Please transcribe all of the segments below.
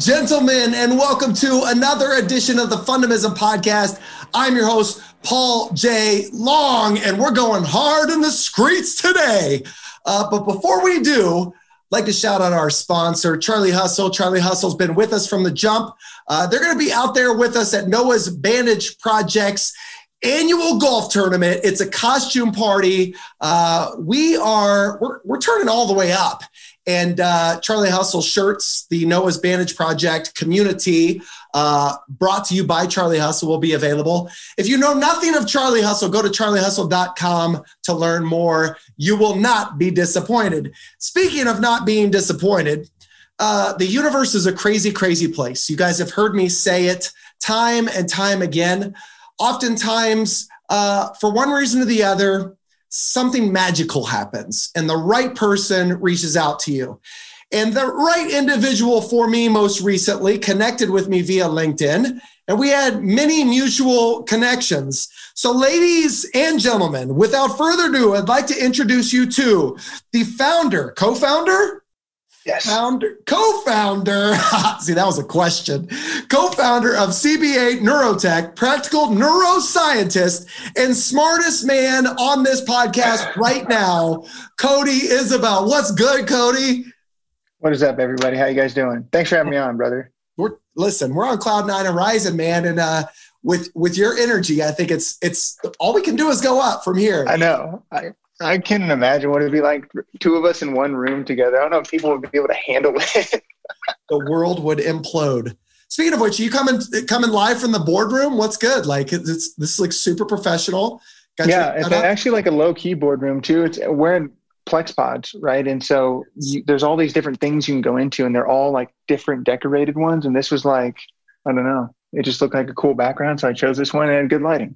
gentlemen, and welcome to another edition of the Fundamism Podcast. I'm your host, Paul J. Long, and we're going hard in the streets today. Uh, but before we do, I'd like to shout out our sponsor, Charlie Hustle. Charlie Hustle's been with us from the jump. Uh, they're going to be out there with us at Noah's Bandage Projects annual golf tournament. It's a costume party. Uh, we are we're, we're turning all the way up. And uh, Charlie Hustle shirts, the Noah's Bandage Project community, uh, brought to you by Charlie Hustle, will be available. If you know nothing of Charlie Hustle, go to charliehustle.com to learn more. You will not be disappointed. Speaking of not being disappointed, uh, the universe is a crazy, crazy place. You guys have heard me say it time and time again. Oftentimes, uh, for one reason or the other, something magical happens and the right person reaches out to you. And the right individual for me most recently connected with me via LinkedIn, and we had many mutual connections. So, ladies and gentlemen, without further ado, I'd like to introduce you to the founder, co founder, Yes. Founder, co-founder. See, that was a question. Co-founder of CBA Neurotech, practical neuroscientist, and smartest man on this podcast right now, Cody Isabel. What's good, Cody? What is up, everybody? How you guys doing? Thanks for having me on, brother. We're listen. We're on cloud nine and rising, man. And uh, with with your energy, I think it's it's all we can do is go up from here. I know. I, I can't imagine what it'd be like two of us in one room together. I don't know if people would be able to handle it. the world would implode. Speaking of which, you coming coming live from the boardroom? What's good? Like it's this is like super professional. Got yeah, it's actually like a low key boardroom too. It's we're in Plexpods, right? And so you, there's all these different things you can go into, and they're all like different decorated ones. And this was like, I don't know, it just looked like a cool background, so I chose this one and good lighting.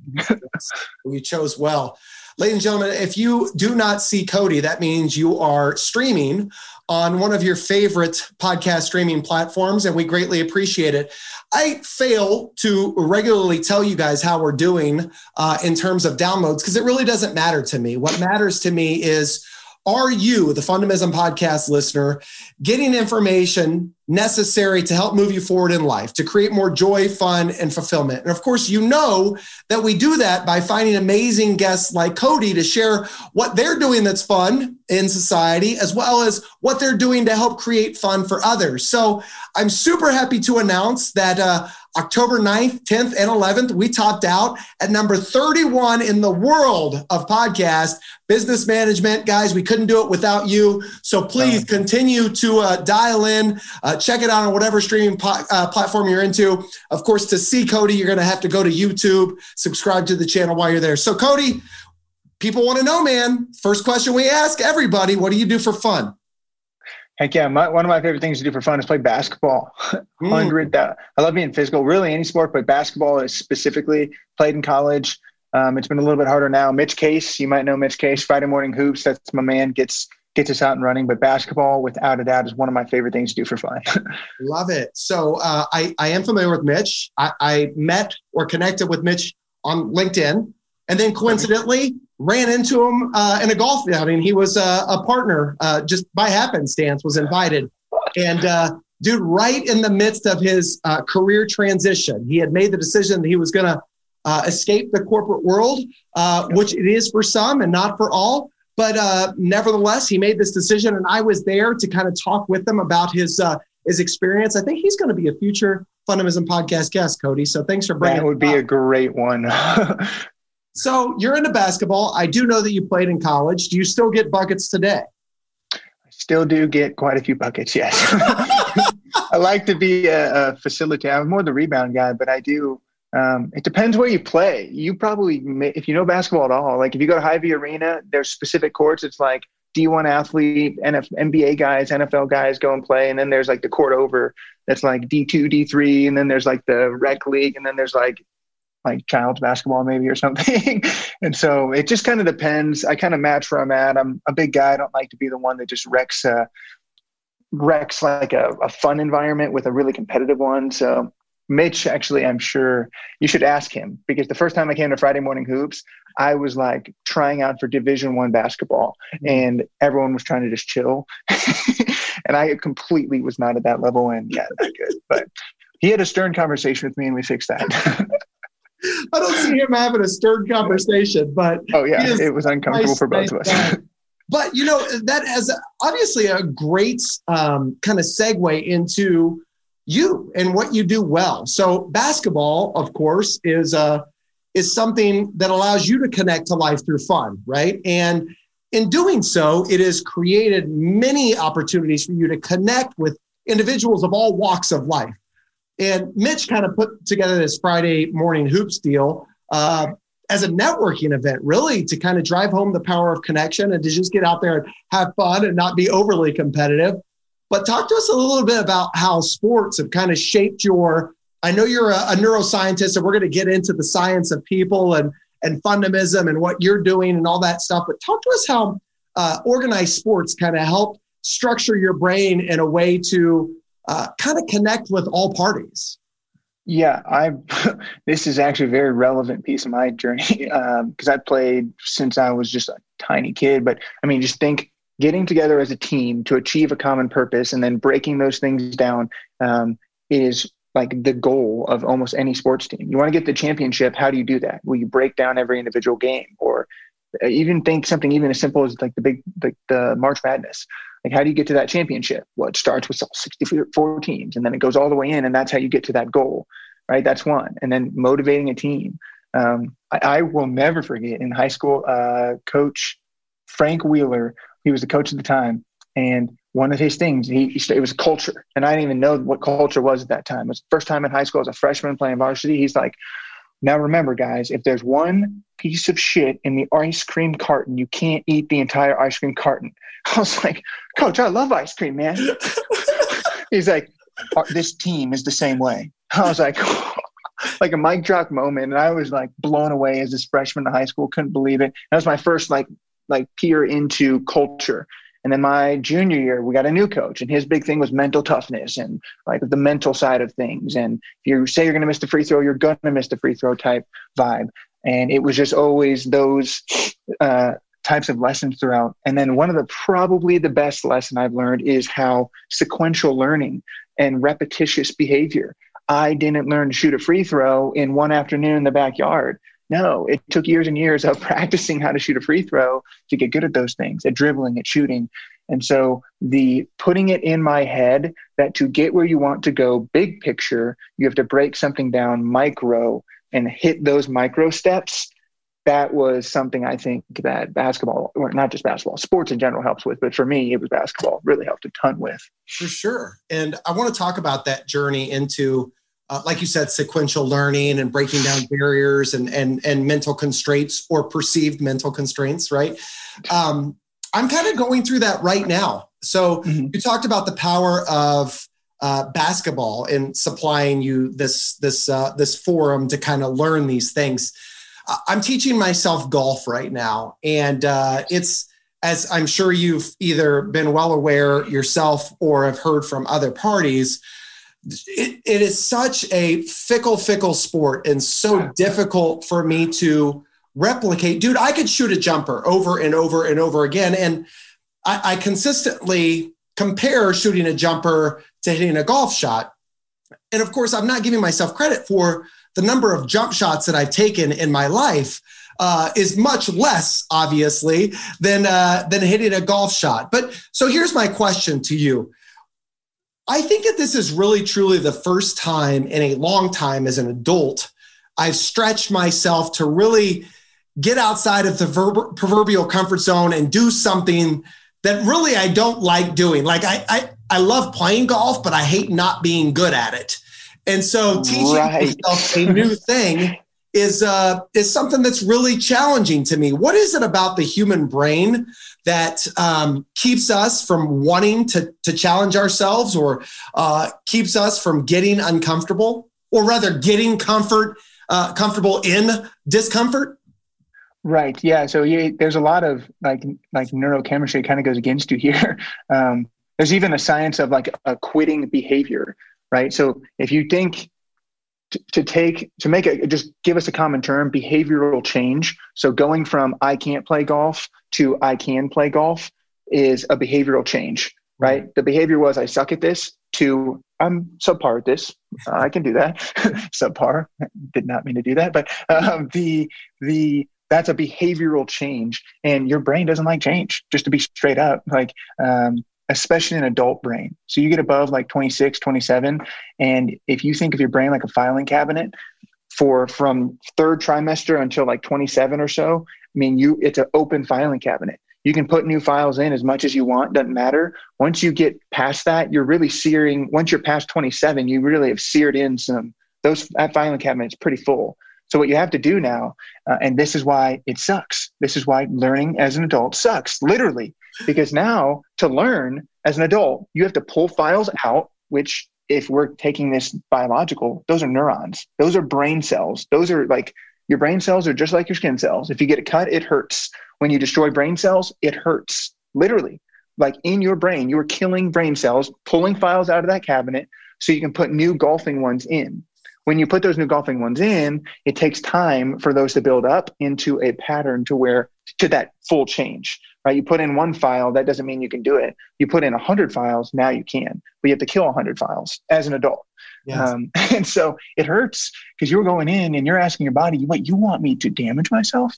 you chose well. Ladies and gentlemen, if you do not see Cody, that means you are streaming on one of your favorite podcast streaming platforms, and we greatly appreciate it. I fail to regularly tell you guys how we're doing uh, in terms of downloads because it really doesn't matter to me. What matters to me is are you, the Fundamism podcast listener, getting information necessary to help move you forward in life, to create more joy, fun, and fulfillment? And of course, you know that we do that by finding amazing guests like Cody to share what they're doing that's fun in society, as well as what they're doing to help create fun for others. So I'm super happy to announce that. Uh, October 9th, 10th, and 11th, we topped out at number 31 in the world of podcast business management. Guys, we couldn't do it without you. So please continue to uh, dial in, uh, check it out on whatever streaming po- uh, platform you're into. Of course, to see Cody, you're going to have to go to YouTube, subscribe to the channel while you're there. So, Cody, people want to know, man. First question we ask everybody what do you do for fun? Heck yeah! My, one of my favorite things to do for fun is play basketball. Hmm. Hundred. Mm. I love being physical. Really, any sport, but basketball is specifically played in college. Um, it's been a little bit harder now. Mitch Case, you might know Mitch Case. Friday morning hoops. That's my man. Gets gets us out and running. But basketball, without a doubt, is one of my favorite things to do for fun. love it. So uh, I I am familiar with Mitch. I, I met or connected with Mitch on LinkedIn, and then coincidentally ran into him uh, in a golf outing. He was uh, a partner, uh, just by happenstance, was invited. And uh, dude, right in the midst of his uh, career transition, he had made the decision that he was going to uh, escape the corporate world, which it is for some and not for all. But uh, nevertheless, he made this decision, and I was there to kind of talk with him about his uh, his experience. I think he's going to be a future Fundamism podcast guest, Cody. So thanks for bringing. That would be up. a great one. So you're into basketball. I do know that you played in college. Do you still get buckets today? I still do get quite a few buckets. Yes. I like to be a, a facilitator. I'm more the rebound guy, but I do. Um, it depends where you play. You probably, may, if you know basketball at all, like if you go to Hy-Vee Arena, there's specific courts. It's like D1 athlete, NF, NBA guys, NFL guys go and play, and then there's like the court over that's like D2, D3, and then there's like the rec league, and then there's like like child's basketball maybe or something. and so it just kind of depends. I kind of match where I'm at. I'm a big guy. I don't like to be the one that just wrecks uh, wrecks like a, a fun environment with a really competitive one. So Mitch, actually, I'm sure you should ask him because the first time I came to Friday Morning Hoops, I was like trying out for Division One basketball, mm-hmm. and everyone was trying to just chill, and I completely was not at that level. And yeah, not good. But he had a stern conversation with me, and we fixed that. I don't see him having a stern conversation, but oh yeah, it was uncomfortable nice, for both nice of us. but you know that has obviously a great um, kind of segue into you and what you do well. So basketball, of course, is uh, is something that allows you to connect to life through fun, right? And in doing so, it has created many opportunities for you to connect with individuals of all walks of life. And Mitch kind of put together this Friday morning hoops deal uh, as a networking event, really to kind of drive home the power of connection and to just get out there and have fun and not be overly competitive. But talk to us a little bit about how sports have kind of shaped your. I know you're a, a neuroscientist, and we're going to get into the science of people and and fundamentalism and what you're doing and all that stuff. But talk to us how uh, organized sports kind of help structure your brain in a way to uh, kind of connect with all parties. Yeah, I. this is actually a very relevant piece of my journey because um, I played since I was just a tiny kid. But I mean, just think getting together as a team to achieve a common purpose and then breaking those things down um, is like the goal of almost any sports team. You want to get the championship. How do you do that? Well, you break down every individual game, or uh, even think something even as simple as like the big like the March Madness. Like, how do you get to that championship? Well, it starts with 64 teams, and then it goes all the way in, and that's how you get to that goal, right? That's one. And then motivating a team. Um, I, I, will never forget in high school, uh, Coach Frank Wheeler. He was the coach at the time, and one of his things, he, he, it was culture, and I didn't even know what culture was at that time. It was the first time in high school as a freshman playing varsity. He's like, now remember, guys, if there's one piece of shit in the ice cream carton, you can't eat the entire ice cream carton. I was like, Coach, I love ice cream, man. He's like, this team is the same way. I was like, like a mic drop moment, and I was like blown away as this freshman in high school. Couldn't believe it. That was my first like like peer into culture and then my junior year, we got a new coach, and his big thing was mental toughness and like the mental side of things. And if you say you're going to miss the free throw, you're going to miss the free throw type vibe. And it was just always those uh, types of lessons throughout. And then one of the probably the best lesson I've learned is how sequential learning and repetitious behavior. I didn't learn to shoot a free throw in one afternoon in the backyard. No, it took years and years of practicing how to shoot a free throw to get good at those things, at dribbling, at shooting. And so the putting it in my head that to get where you want to go, big picture, you have to break something down micro and hit those micro steps. That was something I think that basketball, or not just basketball, sports in general helps with. But for me, it was basketball really helped a ton with. For sure. And I want to talk about that journey into uh, like you said, sequential learning and breaking down barriers and and and mental constraints or perceived mental constraints, right? Um, I'm kind of going through that right now. So mm-hmm. you talked about the power of uh, basketball in supplying you this this uh, this forum to kind of learn these things. I'm teaching myself golf right now, and uh, it's as I'm sure you've either been well aware yourself or have heard from other parties it, it is such a fickle, fickle sport and so difficult for me to replicate. Dude, I could shoot a jumper over and over and over again. And I, I consistently compare shooting a jumper to hitting a golf shot. And of course, I'm not giving myself credit for the number of jump shots that I've taken in my life. Uh, is much less obviously than uh, than hitting a golf shot. But so here's my question to you: I think that this is really truly the first time in a long time as an adult I've stretched myself to really get outside of the verb- proverbial comfort zone and do something that really I don't like doing. Like I, I, I love playing golf, but I hate not being good at it. And so teaching right. myself a new thing is uh, is something that's really challenging to me. What is it about the human brain that um, keeps us from wanting to, to challenge ourselves or uh, keeps us from getting uncomfortable? Or rather getting comfort uh, comfortable in discomfort? Right. Yeah. So there's a lot of like like neurochemistry kind of goes against you here. Um, there's even a science of like a quitting behavior right? So if you think to, to take to make a just give us a common term behavioral change. So going from i can't play golf to i can play golf is a behavioral change right. the behavior was i suck at this to i'm subpar at this. Uh, i can do that. Subpar did not mean to do that but um, the the that's a behavioral change. And your brain doesn't like change just to be straight up. Like um, especially an adult brain. So you get above like 26, 27. And if you think of your brain like a filing cabinet for from third trimester until like 27 or so, I mean, you it's an open filing cabinet. You can put new files in as much as you want, doesn't matter. Once you get past that, you're really searing, once you're past 27, you really have seared in some, those, that filing cabinet is pretty full. So what you have to do now, uh, and this is why it sucks. This is why learning as an adult sucks, literally, because now to learn as an adult, you have to pull files out, which if we're taking this biological, those are neurons. Those are brain cells. Those are like your brain cells are just like your skin cells. If you get a cut, it hurts. When you destroy brain cells, it hurts. Literally. Like in your brain, you are killing brain cells, pulling files out of that cabinet so you can put new golfing ones in when you put those new golfing ones in, it takes time for those to build up into a pattern to where to that full change, right? You put in one file, that doesn't mean you can do it. You put in a hundred files, now you can, but you have to kill a hundred files as an adult. Yes. Um, and so it hurts because you're going in and you're asking your body, what you want me to damage myself?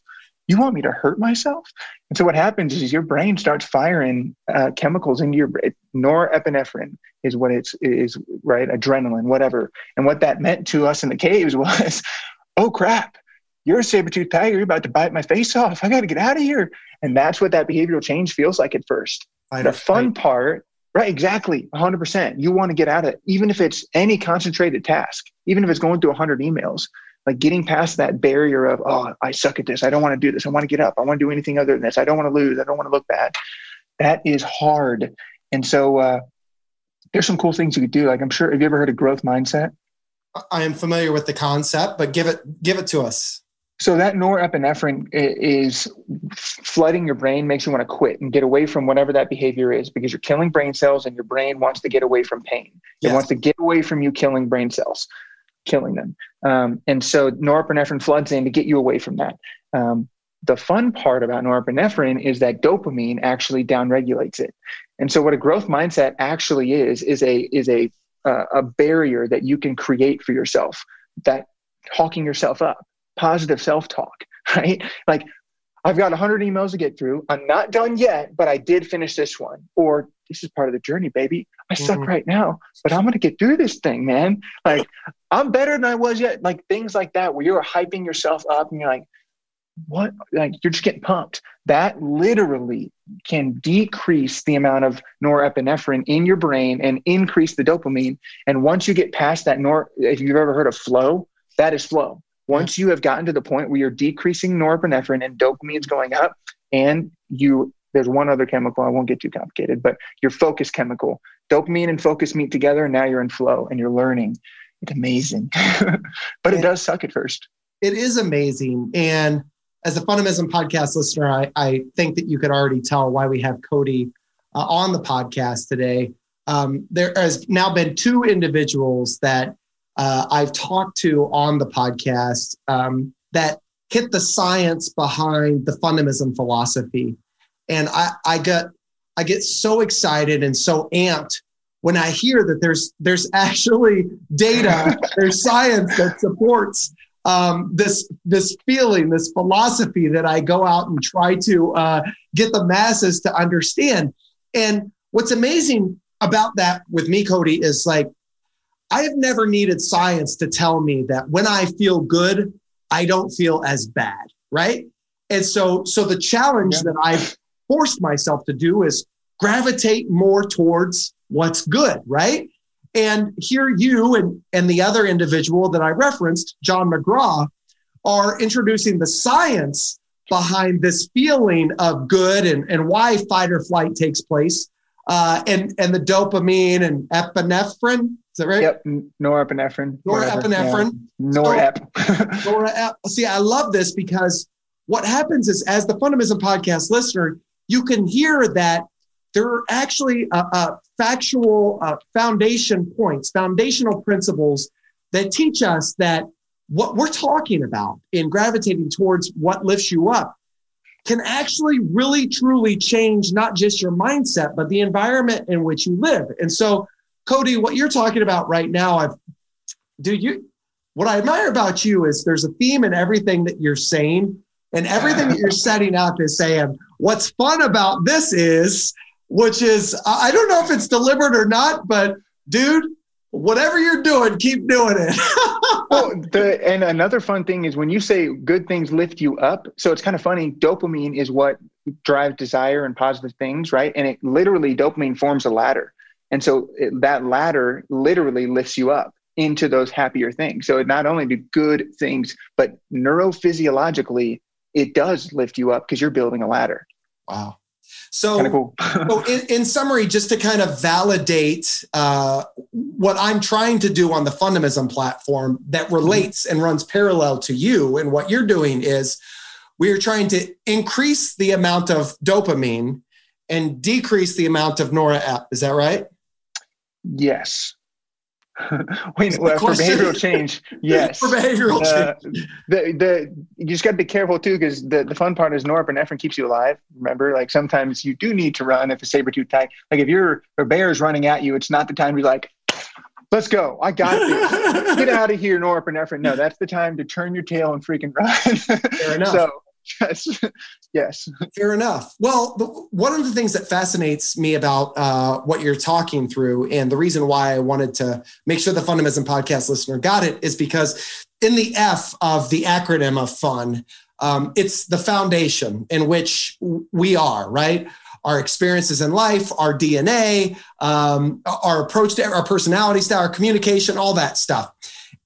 You want me to hurt myself? And so what happens is your brain starts firing uh, chemicals into your brain. Norepinephrine is what it's is right, adrenaline, whatever. And what that meant to us in the caves was, oh crap, you're a saber-toothed tiger. You're about to bite my face off. I got to get out of here. And that's what that behavioral change feels like at first. Fight the fun fight. part, right? Exactly, 100%. You want to get out of it, even if it's any concentrated task, even if it's going through 100 emails like getting past that barrier of oh i suck at this. I don't want to do this. I want to get up. I want to do anything other than this. I don't want to lose. I don't want to look bad. That is hard. And so uh, there's some cool things you could do. Like i'm sure have you ever heard of growth mindset? I am familiar with the concept but give it give it to us. So that norepinephrine is flooding your brain makes you want to quit and get away from whatever that behavior is because you're killing brain cells and your brain wants to get away from pain. It yes. wants to get away from you killing brain cells killing them. Um, and so norepinephrine floods in to get you away from that. Um, the fun part about norepinephrine is that dopamine actually downregulates it. And so what a growth mindset actually is is a is a uh, a barrier that you can create for yourself that talking yourself up, positive self-talk, right? Like I've got 100 emails to get through. I'm not done yet, but I did finish this one. Or this is part of the journey, baby. I suck mm-hmm. right now, but I'm going to get through this thing, man. Like I'm better than I was yet. Like things like that, where you're hyping yourself up and you're like, what? Like you're just getting pumped. That literally can decrease the amount of norepinephrine in your brain and increase the dopamine. And once you get past that nor, if you've ever heard of flow, that is flow. Once you have gotten to the point where you're decreasing norepinephrine and dopamine's going up, and you there's one other chemical, I won't get too complicated, but your focus chemical, dopamine and focus meet together, and now you're in flow and you're learning. It's amazing. but it, it does suck at first. It is amazing. And as a Fundamism podcast listener, I, I think that you could already tell why we have Cody uh, on the podcast today. Um, there has now been two individuals that uh, I've talked to on the podcast um, that hit the science behind the Fundamism philosophy and I, I get I get so excited and so amped when I hear that there's there's actually data, there's science that supports um, this this feeling, this philosophy that I go out and try to uh, get the masses to understand. And what's amazing about that with me, Cody, is like I have never needed science to tell me that when I feel good, I don't feel as bad, right? And so, so the challenge yeah. that I've forced myself to do is gravitate more towards what's good, right? And here you and, and the other individual that I referenced, John McGraw, are introducing the science behind this feeling of good and, and why fight or flight takes place. Uh, and, and the dopamine and epinephrine. Is that right? Yep. Norepinephrine. Norepinephrine. Yeah. Norep. Norep. See, I love this because what happens is, as the Fundamism podcast listener, you can hear that there are actually uh, uh, factual uh, foundation points, foundational principles that teach us that what we're talking about in gravitating towards what lifts you up can actually really truly change not just your mindset, but the environment in which you live. And so, Cody, what you're talking about right now, I've, dude, you, what I admire about you is there's a theme in everything that you're saying, and everything that you're setting up is saying, what's fun about this is, which is, I don't know if it's deliberate or not, but dude, whatever you're doing, keep doing it. well, the, and another fun thing is when you say good things lift you up. So it's kind of funny. Dopamine is what drives desire and positive things, right? And it literally, dopamine forms a ladder. And so it, that ladder literally lifts you up into those happier things. So it not only do good things, but neurophysiologically, it does lift you up because you're building a ladder. Wow. So, cool. so in, in, summary, just to kind of validate uh, what I'm trying to do on the Fundamism platform that relates and runs parallel to you and what you're doing is we are trying to increase the amount of dopamine and decrease the amount of norep. Is that right? Yes. Wait, well, for behavioral change, yes. for behavioral uh, change, the the you just got to be careful too, because the, the fun part is norepinephrine keeps you alive. Remember, like sometimes you do need to run if a saber tooth tiger. Like if you're a bear is running at you, it's not the time to be like, let's go. I got this. Get out of here, norepinephrine. No, that's the time to turn your tail and freaking run. Fair enough. So yes, yes. Fair enough. Well, the, one of the things that fascinates me about uh, what you're talking through, and the reason why I wanted to make sure the Fundamism podcast listener got it, is because in the F of the acronym of fun, um, it's the foundation in which we are, right? Our experiences in life, our DNA, um, our approach to our personality style, our communication, all that stuff.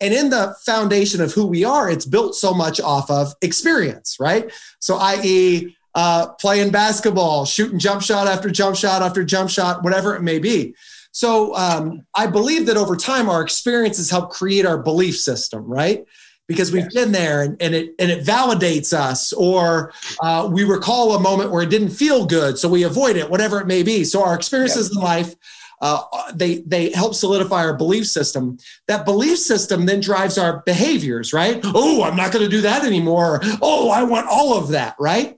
And in the foundation of who we are, it's built so much off of experience, right? So, i.e., uh, playing basketball, shooting jump shot after jump shot after jump shot, whatever it may be. So, um, I believe that over time, our experiences help create our belief system, right? Because we've been there and, and, it and it validates us, or uh, we recall a moment where it didn't feel good, so we avoid it, whatever it may be. So, our experiences yes. in life uh, they they help solidify our belief system. That belief system then drives our behaviors, right? Oh, I'm not going to do that anymore. Oh, I want all of that, right?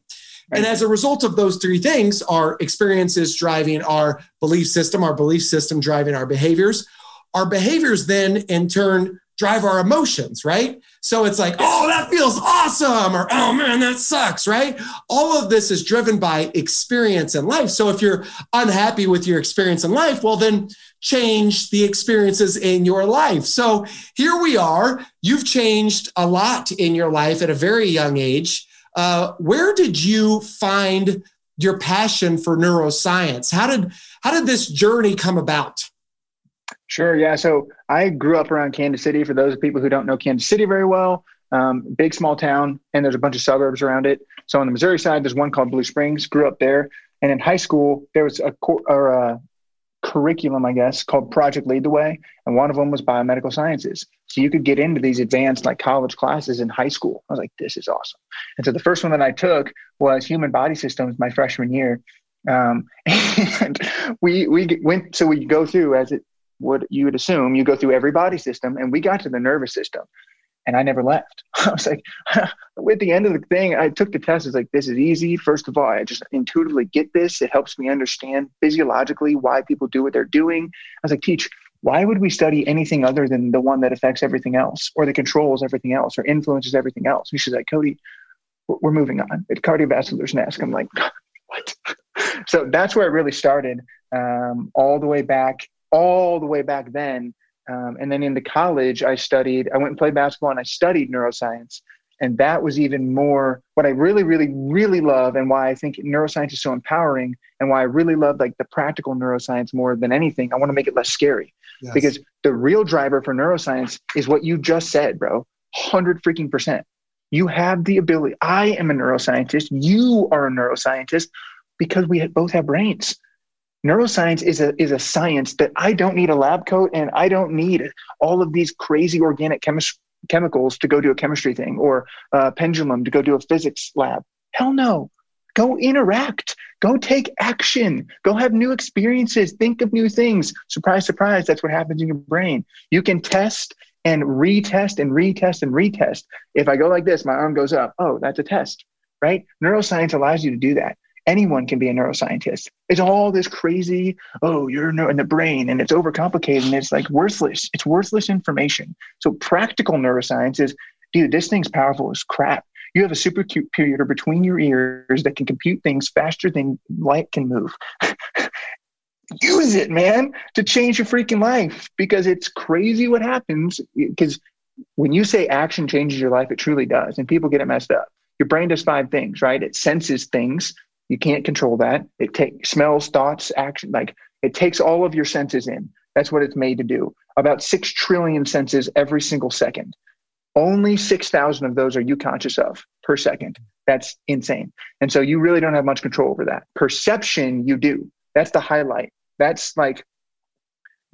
And as a result of those three things, our experiences driving our belief system, our belief system driving our behaviors, our behaviors then in turn drive our emotions, right? So it's like, oh, that feels awesome, or oh man, that sucks, right? All of this is driven by experience in life. So if you're unhappy with your experience in life, well, then change the experiences in your life. So here we are. You've changed a lot in your life at a very young age. Uh, where did you find your passion for neuroscience? How did how did this journey come about? Sure. Yeah. So I grew up around Kansas City. For those people who don't know Kansas City very well, um, big small town, and there's a bunch of suburbs around it. So on the Missouri side, there's one called Blue Springs. Grew up there, and in high school there was a, or a curriculum, I guess, called Project Lead the Way, and one of them was biomedical sciences. So you could get into these advanced like college classes in high school. I was like, this is awesome. And so the first one that I took was Human Body Systems my freshman year. Um, and we we went so we go through as it would you would assume you go through every body system and we got to the nervous system and I never left. I was like, at the end of the thing, I took the test. It's like, this is easy. First of all, I just intuitively get this. It helps me understand physiologically why people do what they're doing. I was like, teach, why would we study anything other than the one that affects everything else or that controls everything else or influences everything else? And she's like, Cody, we're moving on. It's cardiovascular's next. I'm like, what? so that's where it really started um, all the way back all the way back then. Um, and then into college, I studied, I went and played basketball and I studied neuroscience. And that was even more what I really, really, really love and why I think neuroscience is so empowering and why I really love like the practical neuroscience more than anything. I want to make it less scary yes. because the real driver for neuroscience is what you just said, bro. 100 freaking percent. You have the ability. I am a neuroscientist. You are a neuroscientist because we both have brains neuroscience is a is a science that I don't need a lab coat and I don't need all of these crazy organic chemis- chemicals to go do a chemistry thing or a pendulum to go do a physics lab. Hell no. Go interact. Go take action. Go have new experiences. Think of new things. Surprise, surprise. That's what happens in your brain. You can test and retest and retest and retest. If I go like this, my arm goes up. Oh, that's a test, right? Neuroscience allows you to do that. Anyone can be a neuroscientist. It's all this crazy, oh, you're in the brain and it's overcomplicated and it's like worthless. It's worthless information. So practical neuroscience is, dude, this thing's powerful as crap. You have a supercomputer between your ears that can compute things faster than light can move. Use it, man, to change your freaking life because it's crazy what happens. Because when you say action changes your life, it truly does. And people get it messed up. Your brain does five things, right? It senses things. You can't control that. It takes smells, thoughts, action. Like it takes all of your senses in. That's what it's made to do. About six trillion senses every single second. Only 6,000 of those are you conscious of per second. That's insane. And so you really don't have much control over that. Perception, you do. That's the highlight. That's like,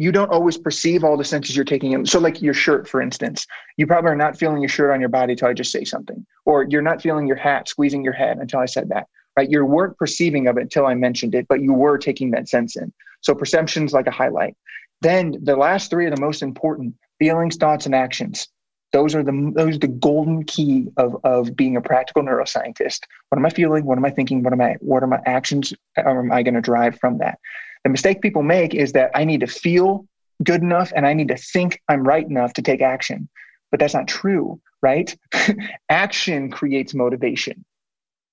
you don't always perceive all the senses you're taking in. So, like your shirt, for instance, you probably are not feeling your shirt on your body until I just say something, or you're not feeling your hat squeezing your head until I said that, right? You weren't perceiving of it until I mentioned it, but you were taking that sense in. So, perception's like a highlight. Then the last three are the most important feelings, thoughts, and actions. Those are the those are the golden key of of being a practical neuroscientist. What am I feeling? What am I thinking? What am I what are my actions am I going to drive from that? The mistake people make is that I need to feel good enough and I need to think I'm right enough to take action. But that's not true, right? action creates motivation.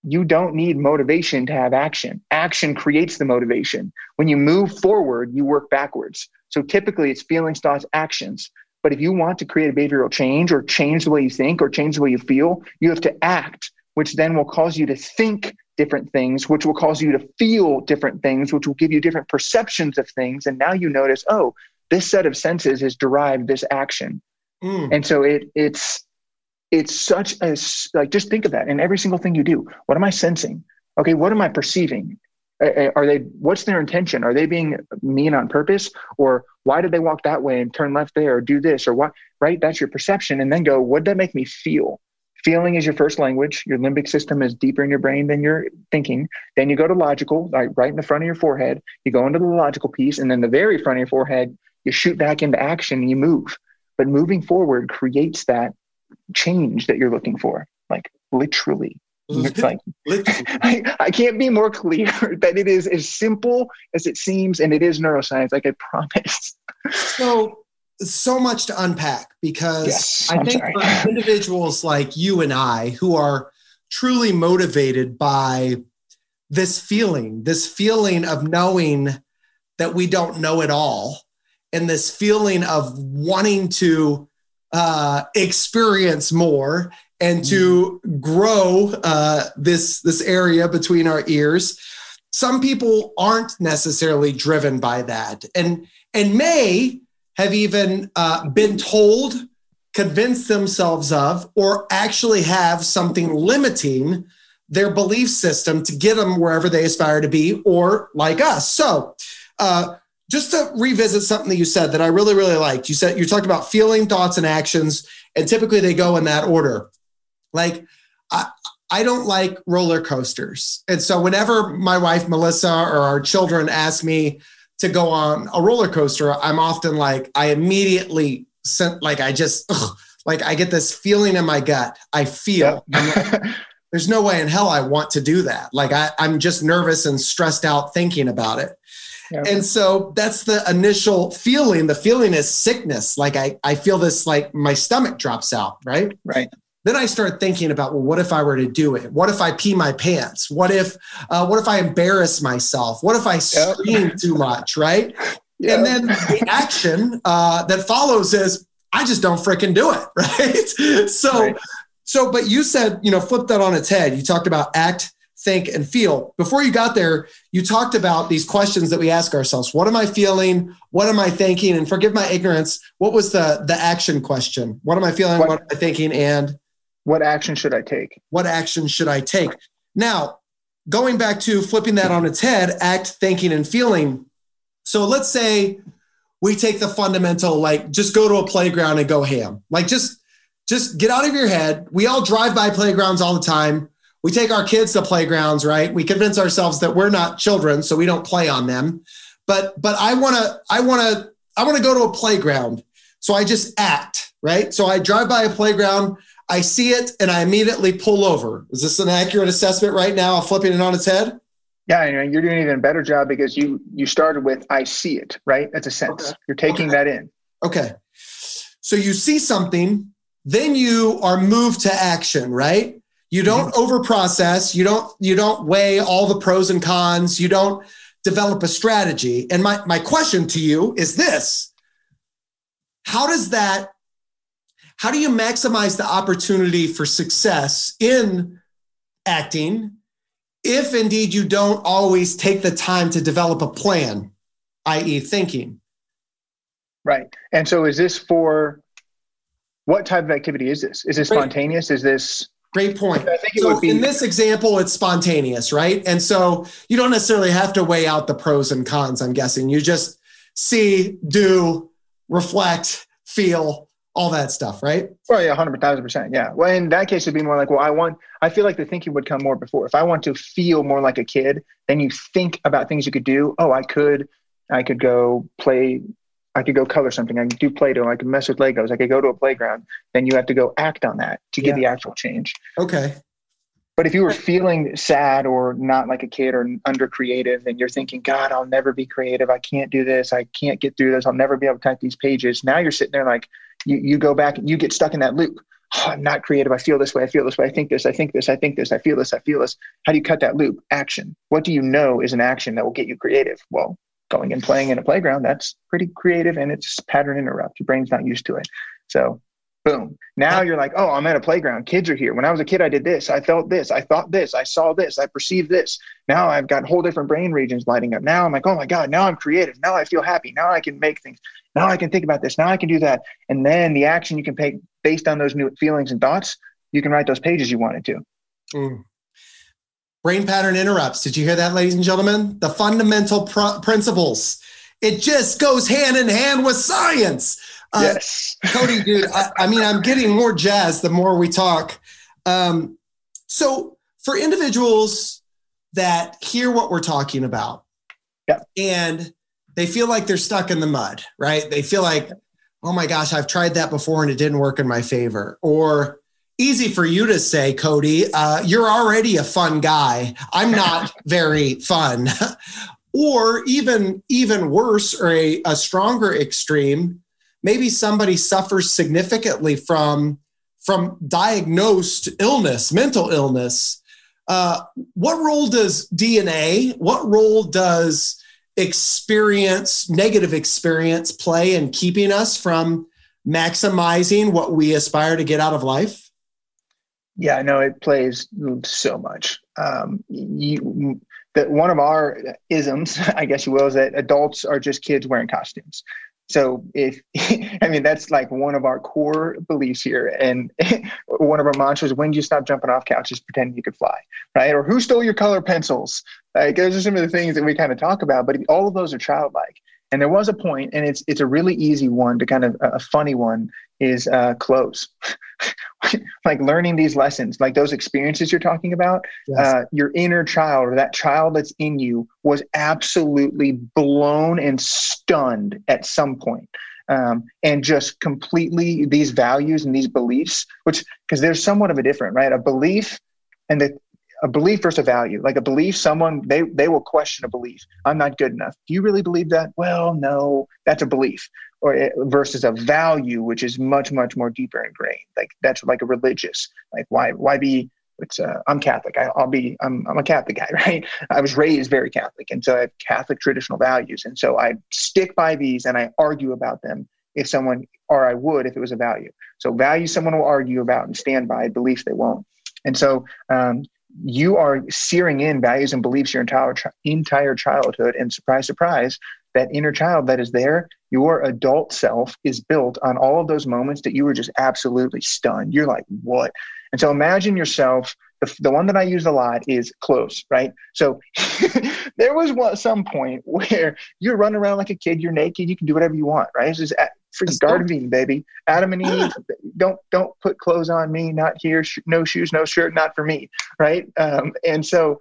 You don't need motivation to have action. Action creates the motivation. When you move forward, you work backwards. So typically it's feelings, thoughts, actions. But if you want to create a behavioral change or change the way you think or change the way you feel, you have to act, which then will cause you to think different things, which will cause you to feel different things, which will give you different perceptions of things. And now you notice, oh, this set of senses has derived this action. Mm. And so it it's it's such a like just think of that in every single thing you do. What am I sensing? Okay, what am I perceiving? are they what's their intention? Are they being mean on purpose? Or why did they walk that way and turn left there or do this or what right? That's your perception and then go what did that make me feel? Feeling is your first language. Your limbic system is deeper in your brain than your thinking. Then you go to logical like right in the front of your forehead. You go into the logical piece and then the very front of your forehead you shoot back into action and you move. But moving forward creates that change that you're looking for like literally it's like I, I, can't be more clear that it is as simple as it seems, and it is neuroscience. Like I promise. So, so much to unpack because yes, I think individuals like you and I who are truly motivated by this feeling, this feeling of knowing that we don't know it all, and this feeling of wanting to uh, experience more and to grow uh, this this area between our ears. Some people aren't necessarily driven by that, and and may have even uh, been told, convinced themselves of, or actually have something limiting their belief system to get them wherever they aspire to be, or like us. So. Uh, just to revisit something that you said that I really, really liked. You said you talked about feeling, thoughts, and actions, and typically they go in that order. Like, I, I don't like roller coasters. And so whenever my wife, Melissa, or our children ask me to go on a roller coaster, I'm often like, I immediately sent, like, I just, ugh, like, I get this feeling in my gut. I feel. Like, there's no way in hell I want to do that. Like, I, I'm just nervous and stressed out thinking about it. And so that's the initial feeling. The feeling is sickness. Like I, I feel this like my stomach drops out, right? Right. Then I start thinking about, well, what if I were to do it? What if I pee my pants? What if, uh, what if I embarrass myself? What if I scream yep. too much? Right. Yep. And then the action uh, that follows is, I just don't freaking do it. Right. So, right. so, but you said, you know, flip that on its head. You talked about act, think, and feel. Before you got there, you talked about these questions that we ask ourselves. What am I feeling? What am I thinking? And forgive my ignorance. What was the the action question? What am I feeling? What, what am I thinking? And what action should I take? What action should I take? Now, going back to flipping that on its head, act, thinking, and feeling. So let's say we take the fundamental, like just go to a playground and go ham. Like just just get out of your head. We all drive by playgrounds all the time. We take our kids to playgrounds, right? We convince ourselves that we're not children, so we don't play on them. But but I want to I want to I want to go to a playground So I just act, right? So I drive by a playground, I see it, and I immediately pull over. Is this an accurate assessment right now? I'm flipping it on its head. Yeah, you're doing even a better job because you you started with "I see it," right? That's a sense. Okay. You're taking okay. that in. Okay. So you see something, then you are moved to action, right? You don't mm-hmm. over. You don't you don't weigh all the pros and cons. You don't develop a strategy. And my my question to you is this: How does that? How do you maximize the opportunity for success in acting if indeed you don't always take the time to develop a plan, i.e., thinking? Right. And so is this for what type of activity is this? Is this spontaneous? Is this Great point. I think so be- in this example, it's spontaneous, right? And so you don't necessarily have to weigh out the pros and cons, I'm guessing. You just see, do, reflect, feel, all that stuff, right? Well, yeah, 100,000%. Yeah. Well, in that case, it'd be more like, well, I want, I feel like the thinking would come more before. If I want to feel more like a kid, then you think about things you could do. Oh, I could, I could go play I could go color something. I could do Play-Doh. I could mess with Legos. I could go to a playground. Then you have to go act on that to get the actual change. Okay. But if you were feeling sad or not like a kid or under creative and you're thinking, God, I'll never be creative. I can't do this. I can't get through this. I'll never be able to type these pages. Now you're sitting there like you, you go back and you get stuck in that loop. Oh, I'm not creative. I feel this way. I feel this way. I think this. I think this. I think this. I feel this. I feel this. How do you cut that loop? Action. What do you know is an action that will get you creative? Well, going and playing in a playground, that's pretty creative and it's pattern interrupt. Your brain's not used to it. So boom. Now you're like, oh, I'm at a playground. Kids are here. When I was a kid, I did this. I felt this. I thought this. I saw this. I perceived this. Now I've got whole different brain regions lighting up. Now I'm like, oh my God, now I'm creative. Now I feel happy. Now I can make things. Now I can think about this. Now I can do that. And then the action you can take based on those new feelings and thoughts, you can write those pages you wanted to. Mm. Brain pattern interrupts. Did you hear that, ladies and gentlemen? The fundamental pr- principles. It just goes hand in hand with science. Uh, yes. Cody, dude, I, I, mean, I'm getting more jazz the more we talk. Um, so, for individuals that hear what we're talking about yeah. and they feel like they're stuck in the mud, right? They feel like, oh my gosh, I've tried that before and it didn't work in my favor. Or easy for you to say, Cody. Uh, you're already a fun guy. I'm not very fun. or even even worse, or a, a stronger extreme, maybe somebody suffers significantly from from diagnosed illness, mental illness. Uh, what role does DNA? What role does experience, negative experience, play in keeping us from maximizing what we aspire to get out of life? Yeah, no, it plays so much. Um, you, that one of our isms, I guess you will, is that adults are just kids wearing costumes. So if I mean that's like one of our core beliefs here, and one of our mantras: when do you stop jumping off couches pretending you could fly, right? Or who stole your color pencils? Like those are some of the things that we kind of talk about, but all of those are childlike. And there was a point, and it's it's a really easy one to kind of a funny one is uh, clothes. like learning these lessons, like those experiences you're talking about, yes. uh, your inner child or that child that's in you was absolutely blown and stunned at some point. Um, and just completely these values and these beliefs, which because there's somewhat of a different, right? A belief and the a belief versus a value. Like a belief, someone they they will question a belief. I'm not good enough. Do you really believe that? Well, no, that's a belief or eh, versus a value which is much much more deeper ingrained like that's like a religious like why why be it's uh, i'm catholic I, will be I'm, I'm a catholic guy right i was raised very catholic and so i have catholic traditional values and so i stick by these and i argue about them if someone or i would if it was a value so value someone will argue about and stand by beliefs they won't and so um, you are searing in values and beliefs your entire entire childhood and surprise surprise that inner child that is there, your adult self is built on all of those moments that you were just absolutely stunned. You're like, what? And so imagine yourself. The, the one that I use a lot is close, right? So there was one, some point where you're running around like a kid, you're naked, you can do whatever you want, right? This is freaking gardening, baby. Adam and Eve, don't don't put clothes on me, not here, sh- no shoes, no shirt, not for me, right? Um, and so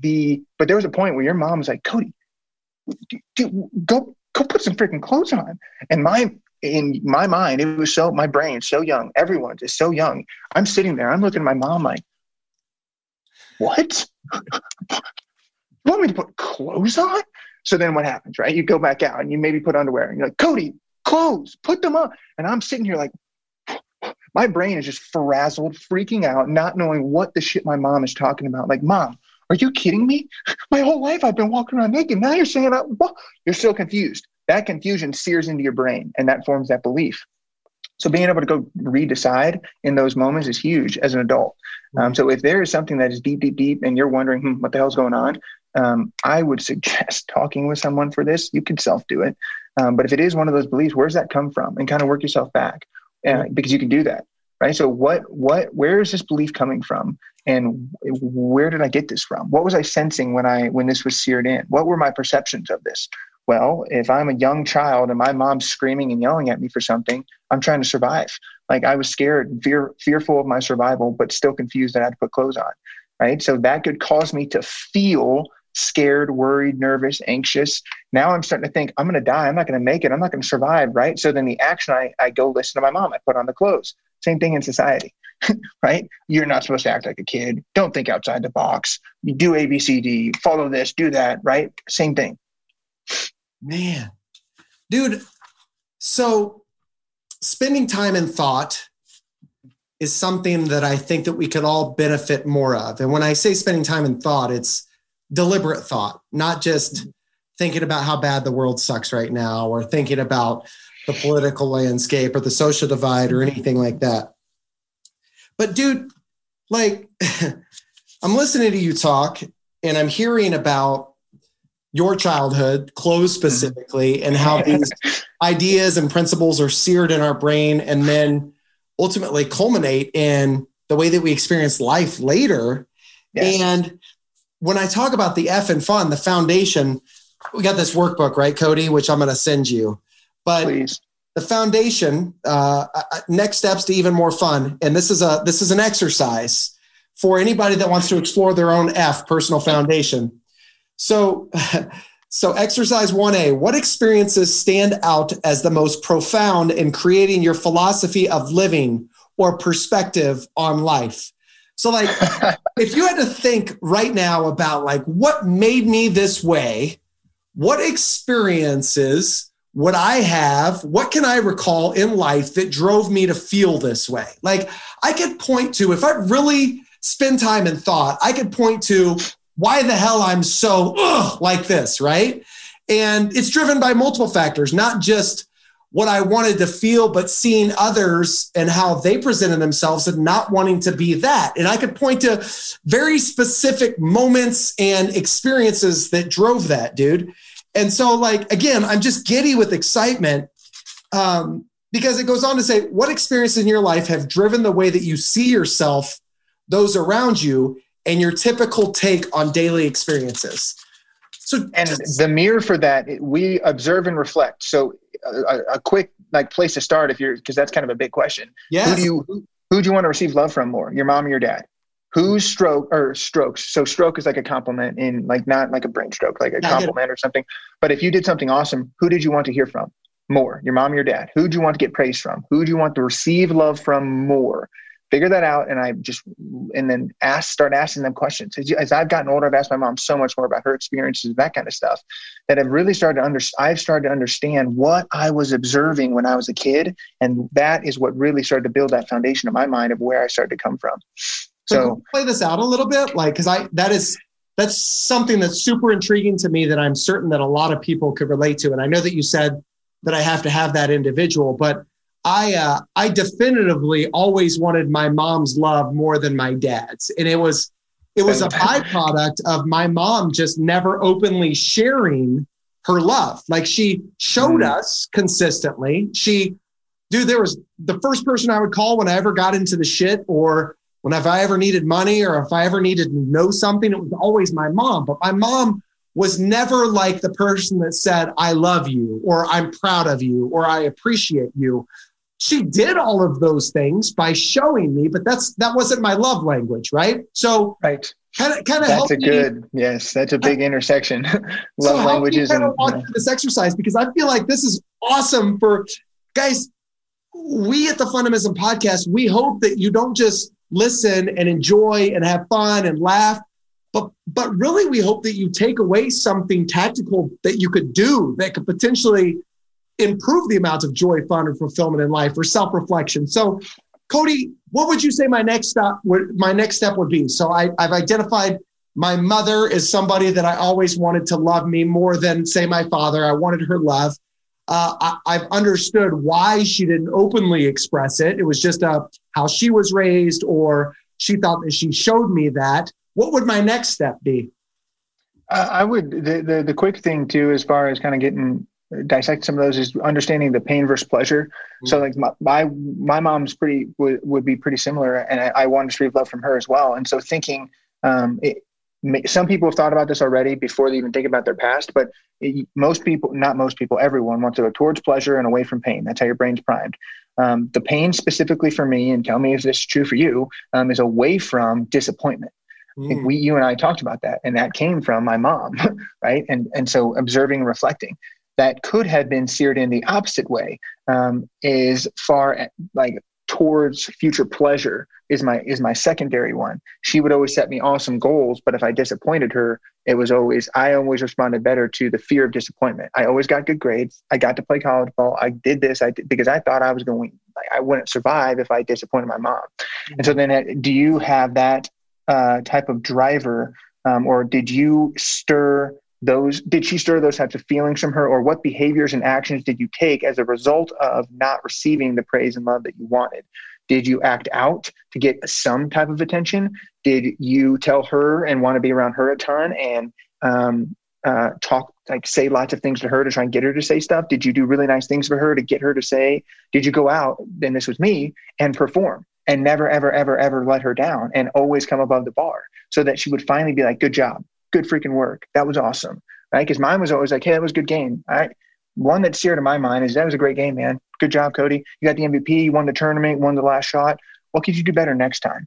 the but there was a point where your mom was like, Cody, dude, go go put some freaking clothes on. And my in my mind, it was so my brain so young. Everyone's is so young. I'm sitting there. I'm looking at my mom like, what? you want me to put clothes on? So then what happens, right? You go back out and you maybe put underwear and you're like, Cody, clothes, put them on. And I'm sitting here like, my brain is just frazzled, freaking out, not knowing what the shit my mom is talking about. Like, mom, are you kidding me? My whole life I've been walking around naked. Now you're saying, what? You're still confused. That confusion sears into your brain and that forms that belief. So being able to go redecide in those moments is huge as an adult. Um, so if there is something that is deep, deep, deep, and you're wondering hmm, what the hell's going on, um, I would suggest talking with someone for this. You could self do it, um, but if it is one of those beliefs, where's that come from? And kind of work yourself back uh, because you can do that, right? So what, what, where is this belief coming from? And where did I get this from? What was I sensing when I when this was seared in? What were my perceptions of this? Well, if I'm a young child and my mom's screaming and yelling at me for something, I'm trying to survive. Like I was scared, fear, fearful of my survival, but still confused that I had to put clothes on. Right. So that could cause me to feel scared, worried, nervous, anxious. Now I'm starting to think, I'm going to die. I'm not going to make it. I'm not going to survive. Right. So then the action, I, I go listen to my mom. I put on the clothes. Same thing in society. right? You're not supposed to act like a kid. Don't think outside the box. You do ABCD, follow this, do that, right? Same thing. Man, dude. So spending time in thought is something that I think that we could all benefit more of. And when I say spending time in thought, it's deliberate thought, not just thinking about how bad the world sucks right now or thinking about the political landscape or the social divide or anything like that. But dude, like I'm listening to you talk and I'm hearing about your childhood, clothes mm-hmm. specifically, and how these ideas and principles are seared in our brain and then ultimately culminate in the way that we experience life later. Yes. And when I talk about the F and fun, the foundation, we got this workbook, right, Cody, which I'm going to send you. But Please. the foundation, uh, uh, uh, next steps to even more fun, and this is a this is an exercise for anybody that wants to explore their own F personal foundation. So, so exercise 1A, what experiences stand out as the most profound in creating your philosophy of living or perspective on life? So like if you had to think right now about like what made me this way, what experiences would I have? What can I recall in life that drove me to feel this way? Like I could point to if I really spend time and thought, I could point to why the hell I'm so ugh, like this, right? And it's driven by multiple factors, not just what I wanted to feel, but seeing others and how they presented themselves and not wanting to be that. And I could point to very specific moments and experiences that drove that, dude. And so, like, again, I'm just giddy with excitement um, because it goes on to say, what experiences in your life have driven the way that you see yourself, those around you, and your typical take on daily experiences. So, and the mirror for that, we observe and reflect. So, uh, a, a quick like place to start, if you're because that's kind of a big question. Yeah. Who do you who do you want to receive love from more, your mom or your dad? Who's stroke or strokes? So stroke is like a compliment in like not like a brain stroke, like a compliment or something. But if you did something awesome, who did you want to hear from more? Your mom or your dad? Who do you want to get praise from? Who do you want to receive love from more? Figure that out and i just and then ask start asking them questions. As, as, i've gotten older i've asked my mom so much more about her experiences and that kind of stuff that i've really started to under i've started to understand what i was observing when i was a kid and that is what really started to build that foundation in my mind of where i started to come from. So, so play this out a little bit? Like because i that is that's something that's super intriguing to me that i'm certain that a lot of people could relate to and i know that you said that i have to have that individual but I uh, I definitively always wanted my mom's love more than my dad's, and it was it was a byproduct of my mom just never openly sharing her love. Like she showed mm. us consistently. She, dude, there was the first person I would call when I ever got into the shit, or when if I ever needed money, or if I ever needed to know something, it was always my mom. But my mom was never like the person that said, I love you, or I'm proud of you, or I appreciate you she did all of those things by showing me, but that's that wasn't my love language, right? So right. Kind of, kind of. That's a good, me, yes. That's a big intersection. love so languages. Kind of walk through this exercise because I feel like this is awesome for guys, we at the Fundamism podcast, we hope that you don't just listen and enjoy and have fun and laugh, but but really we hope that you take away something tactical that you could do that could potentially improve the amount of joy, fun, and fulfillment in life or self-reflection. So Cody, what would you say my next step would my next step would be? So I, I've identified my mother is somebody that I always wanted to love me more than say my father. I wanted her love. Uh, I, have understood why she didn't openly express it. It was just a, uh, how she was raised, or she thought that she showed me that. What would my next step be? I would the, the the quick thing too, as far as kind of getting dissect some of those is understanding the pain versus pleasure. Mm-hmm. So like my, my, my mom's pretty would, would be pretty similar, and I, I wanted to receive love from her as well. And so thinking, um, it, some people have thought about this already before they even think about their past, but it, most people, not most people, everyone wants to go towards pleasure and away from pain. That's how your brain's primed. Um, the pain specifically for me, and tell me if this is true for you, um, is away from disappointment. Mm. we, you and I talked about that, and that came from my mom, right? And and so observing and reflecting that could have been seared in the opposite way um, is far like towards future pleasure is my is my secondary one. She would always set me awesome goals but if i disappointed her it was always i always responded better to the fear of disappointment. I always got good grades. I got to play college ball. I did this. I did because i thought i was going like, i wouldn't survive if i disappointed my mom. And so then uh, do you have that uh, type of driver um, or did you stir those did she stir those types of feelings from her? Or what behaviors and actions did you take as a result of not receiving the praise and love that you wanted? Did you act out to get some type of attention? Did you tell her and want to be around her a ton and um, uh, talk like say lots of things to her to try and get her to say stuff? Did you do really nice things for her to get her to say did you go out then this was me and perform? And never ever ever ever let her down and always come above the bar so that she would finally be like good job good freaking work. That was awesome. Right. Cause mine was always like, Hey, that was a good game. All right. One that's seared in my mind is that was a great game, man. Good job, Cody. You got the MVP, you won the tournament, won the last shot. What could you do better next time?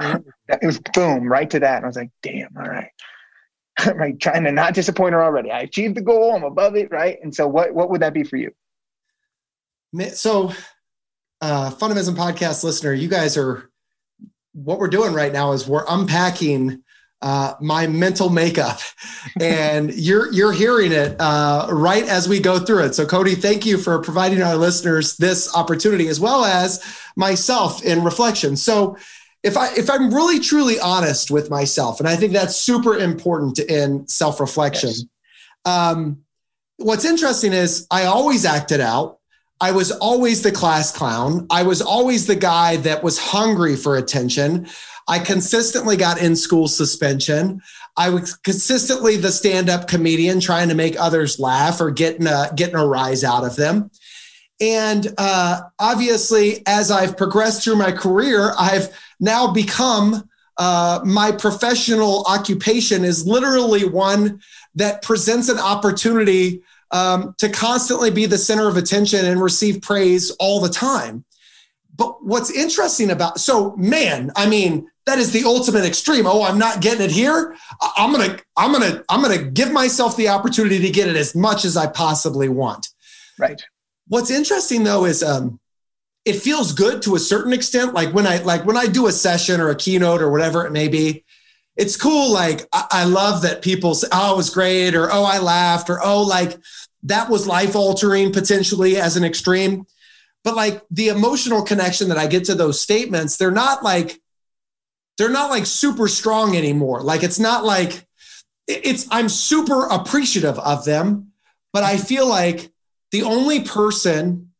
Mm-hmm. it was boom, right to that. And I was like, damn, all right. right. Trying to not disappoint her already. I achieved the goal. I'm above it. Right. And so what, what would that be for you? So, uh, Fundamism podcast listener, you guys are, what we're doing right now is we're unpacking uh, my mental makeup, and you're you're hearing it uh, right as we go through it. So, Cody, thank you for providing our listeners this opportunity, as well as myself in reflection. So, if I if I'm really truly honest with myself, and I think that's super important in self reflection. Yes. Um, what's interesting is I always acted out. I was always the class clown. I was always the guy that was hungry for attention. I consistently got in school suspension. I was consistently the stand up comedian trying to make others laugh or getting a, getting a rise out of them. And uh, obviously, as I've progressed through my career, I've now become uh, my professional occupation is literally one that presents an opportunity um, to constantly be the center of attention and receive praise all the time. But what's interesting about so man, I mean, that is the ultimate extreme. Oh, I'm not getting it here. I'm gonna, I'm gonna, I'm gonna give myself the opportunity to get it as much as I possibly want. Right. What's interesting though is um, it feels good to a certain extent. Like when I like when I do a session or a keynote or whatever it may be, it's cool. Like I, I love that people say, "Oh, it was great," or "Oh, I laughed," or "Oh, like that was life altering potentially as an extreme." But like the emotional connection that I get to those statements, they're not like they're not like super strong anymore. Like it's not like it's I'm super appreciative of them, but I feel like the only person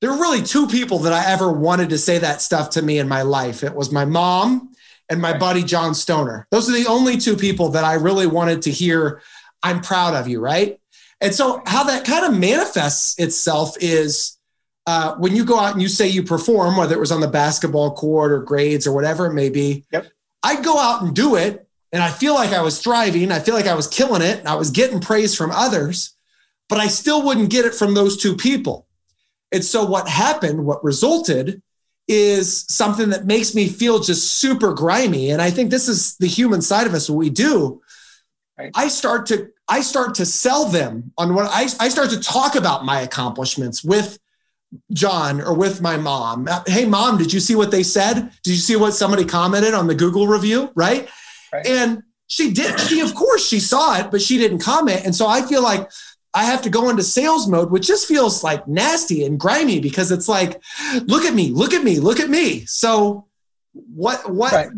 there were really two people that I ever wanted to say that stuff to me in my life. It was my mom and my buddy John Stoner. Those are the only two people that I really wanted to hear I'm proud of you, right? And so how that kind of manifests itself is uh, when you go out and you say you perform, whether it was on the basketball court or grades or whatever it may be, yep. I'd go out and do it. And I feel like I was thriving. I feel like I was killing it. And I was getting praise from others, but I still wouldn't get it from those two people. And so what happened, what resulted is something that makes me feel just super grimy. And I think this is the human side of us, what we do. Right. I start to I start to sell them on what I, I start to talk about my accomplishments with John or with my mom. Hey, mom, did you see what they said? Did you see what somebody commented on the Google review? Right. right. And she did. She, of course, she saw it, but she didn't comment. And so I feel like I have to go into sales mode, which just feels like nasty and grimy because it's like, look at me, look at me, look at me. So what, what right.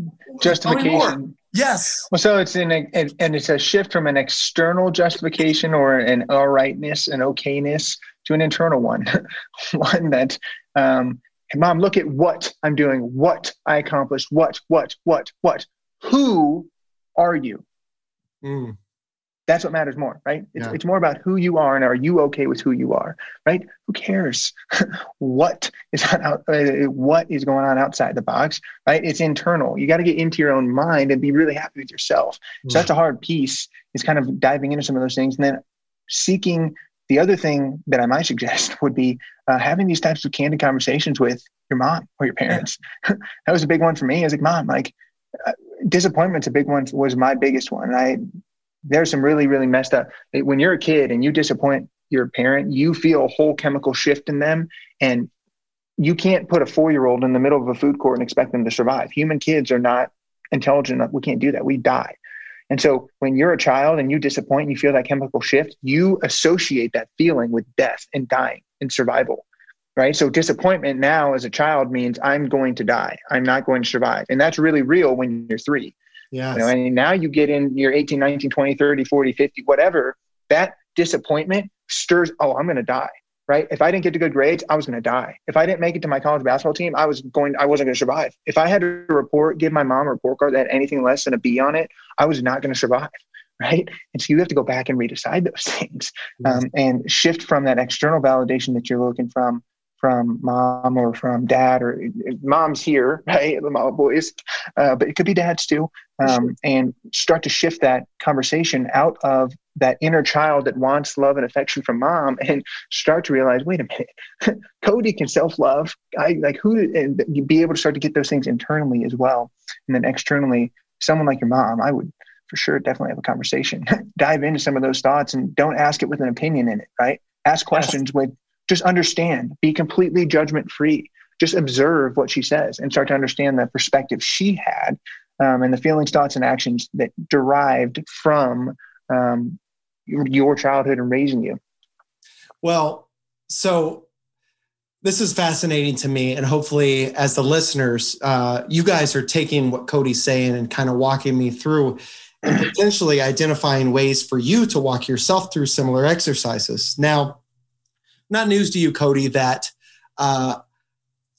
justification? Yes. Well, so it's in a, and it's a shift from an external justification or an all rightness and okayness to an internal one, one that, um, hey, mom, look at what I'm doing, what I accomplished, what, what, what, what, who are you? Mm. That's what matters more, right? It's, yeah. it's more about who you are and are you okay with who you are, right? Who cares what is on out, uh, what is going on outside the box, right? It's internal. You got to get into your own mind and be really happy with yourself. So that's a hard piece. Is kind of diving into some of those things and then seeking. The other thing that I might suggest would be uh, having these types of candid conversations with your mom or your parents. Yeah. that was a big one for me. I was like, mom, like. Uh, disappointment's a big one was my biggest one. I there's some really really messed up. When you're a kid and you disappoint your parent you feel a whole chemical shift in them and you can't put a four year old in the middle of a food court and expect them to survive. Human kids are not intelligent enough. We can't do that. We die. And so when you're a child and you disappoint and you feel that chemical shift you associate that feeling with death and dying and survival right? So disappointment now as a child means i'm going to die. I'm not going to survive. And that's really real when you're three yeah. You know, and now you get in your 18, 19, 20, 30, 40, 50, whatever, that disappointment stirs, oh, I'm going to die. Right. If I didn't get to good grades, I was going to die. If I didn't make it to my college basketball team, I was going, I wasn't going to survive. If I had to report, give my mom a report card that had anything less than a B on it, I was not going to survive. Right. And so you have to go back and redecide those things um, and shift from that external validation that you're looking from from mom or from dad or mom's here, right? The mom boys, uh, but it could be dads too. Um, and start to shift that conversation out of that inner child that wants love and affection from mom and start to realize, wait a minute, Cody can self-love. I like who and be able to start to get those things internally as well. And then externally, someone like your mom, I would for sure definitely have a conversation. Dive into some of those thoughts and don't ask it with an opinion in it, right? Ask questions yes. with just understand, be completely judgment free. Just observe what she says and start to understand the perspective she had um, and the feelings, thoughts, and actions that derived from um, your childhood and raising you. Well, so this is fascinating to me, and hopefully, as the listeners, uh, you guys are taking what Cody's saying and kind of walking me through and potentially identifying ways for you to walk yourself through similar exercises. Now, not news to you, Cody, that uh,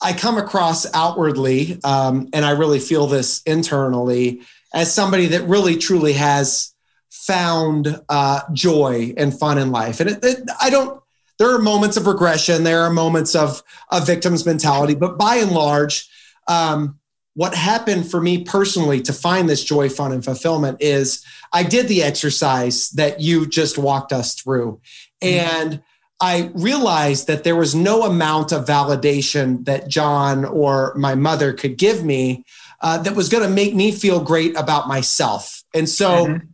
I come across outwardly, um, and I really feel this internally as somebody that really truly has found uh, joy and fun in life. And it, it, I don't. There are moments of regression. There are moments of a victim's mentality, but by and large, um, what happened for me personally to find this joy, fun, and fulfillment is I did the exercise that you just walked us through, mm-hmm. and I realized that there was no amount of validation that John or my mother could give me uh, that was going to make me feel great about myself. And so mm-hmm.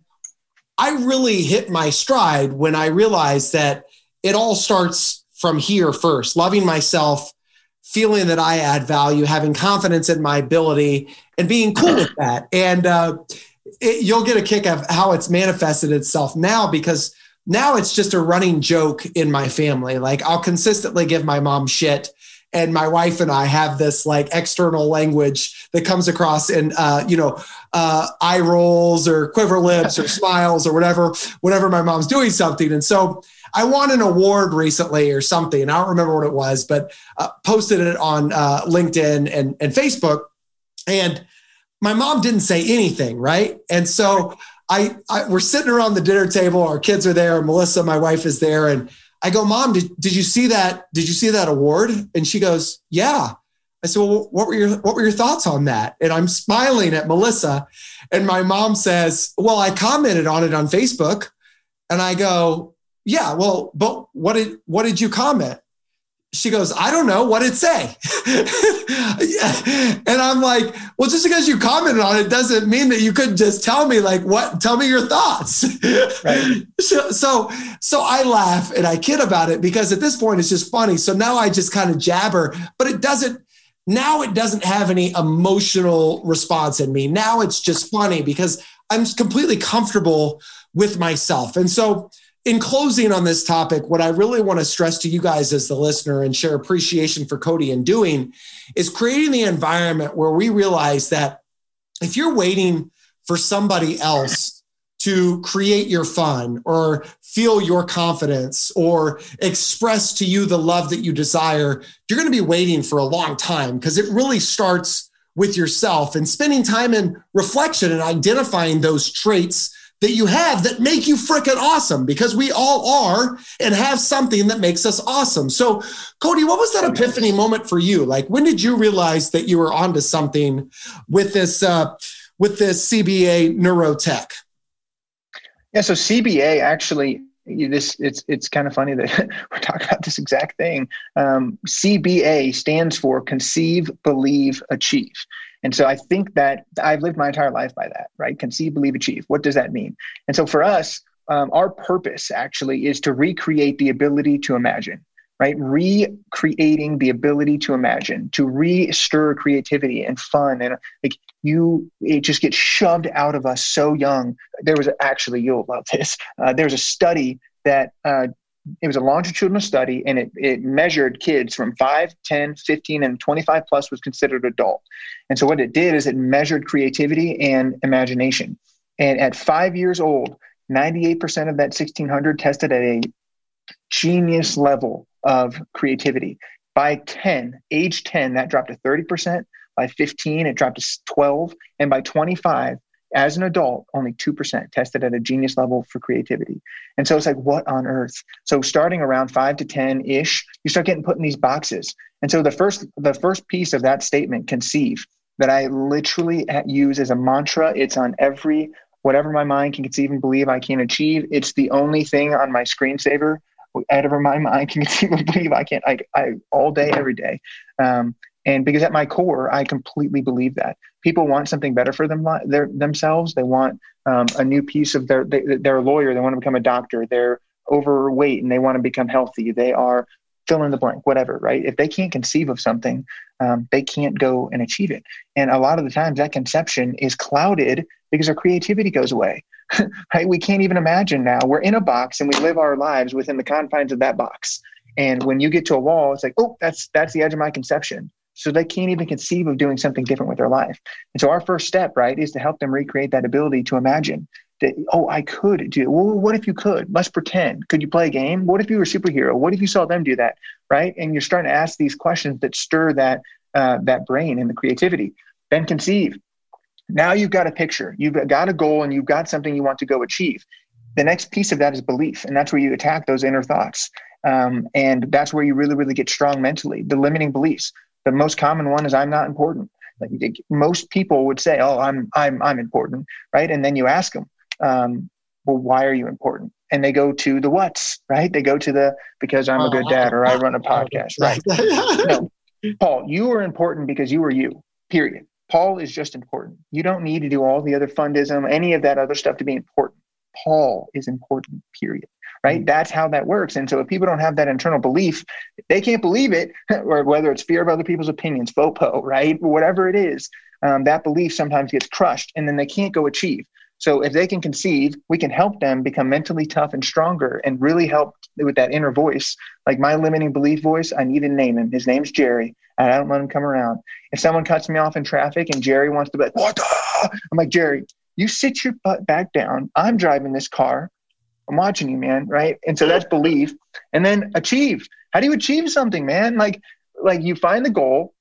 I really hit my stride when I realized that it all starts from here first loving myself, feeling that I add value, having confidence in my ability, and being cool with that. And uh, it, you'll get a kick of how it's manifested itself now because now it's just a running joke in my family. Like I'll consistently give my mom shit. And my wife and I have this like external language that comes across in, uh, you know, uh, eye rolls or quiver lips or smiles or whatever, whenever my mom's doing something. And so I won an award recently or something. I don't remember what it was, but uh, posted it on uh, LinkedIn and, and Facebook. And my mom didn't say anything, right? And so I, I we're sitting around the dinner table. Our kids are there. Melissa, my wife, is there, and I go, "Mom, did, did you see that? Did you see that award?" And she goes, "Yeah." I said, "Well, what were your what were your thoughts on that?" And I'm smiling at Melissa, and my mom says, "Well, I commented on it on Facebook," and I go, "Yeah, well, but what did what did you comment?" She goes, I don't know what it say. and I'm like, well, just because you commented on it doesn't mean that you couldn't just tell me like what, tell me your thoughts. Right. so, so, so I laugh and I kid about it because at this point it's just funny. So now I just kind of jabber, but it doesn't, now it doesn't have any emotional response in me. Now it's just funny because I'm completely comfortable with myself. And so in closing on this topic, what I really want to stress to you guys as the listener and share appreciation for Cody in doing is creating the environment where we realize that if you're waiting for somebody else to create your fun or feel your confidence or express to you the love that you desire, you're going to be waiting for a long time because it really starts with yourself and spending time in reflection and identifying those traits that you have that make you freaking awesome because we all are and have something that makes us awesome. So, Cody, what was that epiphany moment for you? Like, when did you realize that you were onto something with this uh, with this CBA neurotech? Yeah, so CBA actually this it's it's kind of funny that we're talking about this exact thing. Um, CBA stands for conceive, believe, achieve. And so I think that I've lived my entire life by that, right? Conceive, believe, achieve. What does that mean? And so for us, um, our purpose actually is to recreate the ability to imagine, right? Recreating the ability to imagine, to re-stir creativity and fun. And like you, it just gets shoved out of us so young. There was actually, you'll love this. Uh, there's a study that uh, it was a longitudinal study and it, it measured kids from 5 10 15 and 25 plus was considered adult. And so what it did is it measured creativity and imagination. And at five years old 98% of that 1600 tested at a genius level of creativity. By 10 age 10 that dropped to 30% by 15 it dropped to 12 and by 25 as an adult, only 2% tested at a genius level for creativity. And so it's like, what on earth? So starting around five to 10 ish, you start getting put in these boxes. And so the first, the first piece of that statement, conceive, that I literally use as a mantra, it's on every, whatever my mind can conceive and believe I can achieve. It's the only thing on my screensaver whatever my mind can conceive and believe I can't, I, I all day, every day. Um, and because at my core, I completely believe that people want something better for them their, themselves. They want um, a new piece of their. They, they're a lawyer. They want to become a doctor. They're overweight and they want to become healthy. They are fill in the blank, whatever. Right? If they can't conceive of something, um, they can't go and achieve it. And a lot of the times, that conception is clouded because our creativity goes away. right? We can't even imagine now. We're in a box and we live our lives within the confines of that box. And when you get to a wall, it's like, oh, that's that's the edge of my conception. So they can't even conceive of doing something different with their life. And so our first step, right, is to help them recreate that ability to imagine that, oh, I could do. Well, what if you could? Let's pretend. Could you play a game? What if you were a superhero? What if you saw them do that? Right. And you're starting to ask these questions that stir that uh, that brain and the creativity. Then conceive. Now you've got a picture, you've got a goal, and you've got something you want to go achieve. The next piece of that is belief, and that's where you attack those inner thoughts. Um, and that's where you really, really get strong mentally. The limiting beliefs. The most common one is I'm not important. Like most people would say, "Oh, I'm I'm I'm important," right? And then you ask them, um, "Well, why are you important?" And they go to the what's, right? They go to the because I'm a good dad or I run a podcast, right? no, Paul, you are important because you are you. Period. Paul is just important. You don't need to do all the other Fundamism, any of that other stuff to be important. Paul is important. Period right? That's how that works. And so if people don't have that internal belief, they can't believe it, or whether it's fear of other people's opinions, FOPO, right? Whatever it is, um, that belief sometimes gets crushed and then they can't go achieve. So if they can conceive, we can help them become mentally tough and stronger and really help with that inner voice. Like my limiting belief voice, I need to name him. His name's Jerry, and I don't let him come around. If someone cuts me off in traffic and Jerry wants to be like, what the? I'm like, Jerry, you sit your butt back down. I'm driving this car. I'm watching you, man. Right. And so that's belief. And then achieve. How do you achieve something, man? Like, like you find the goal,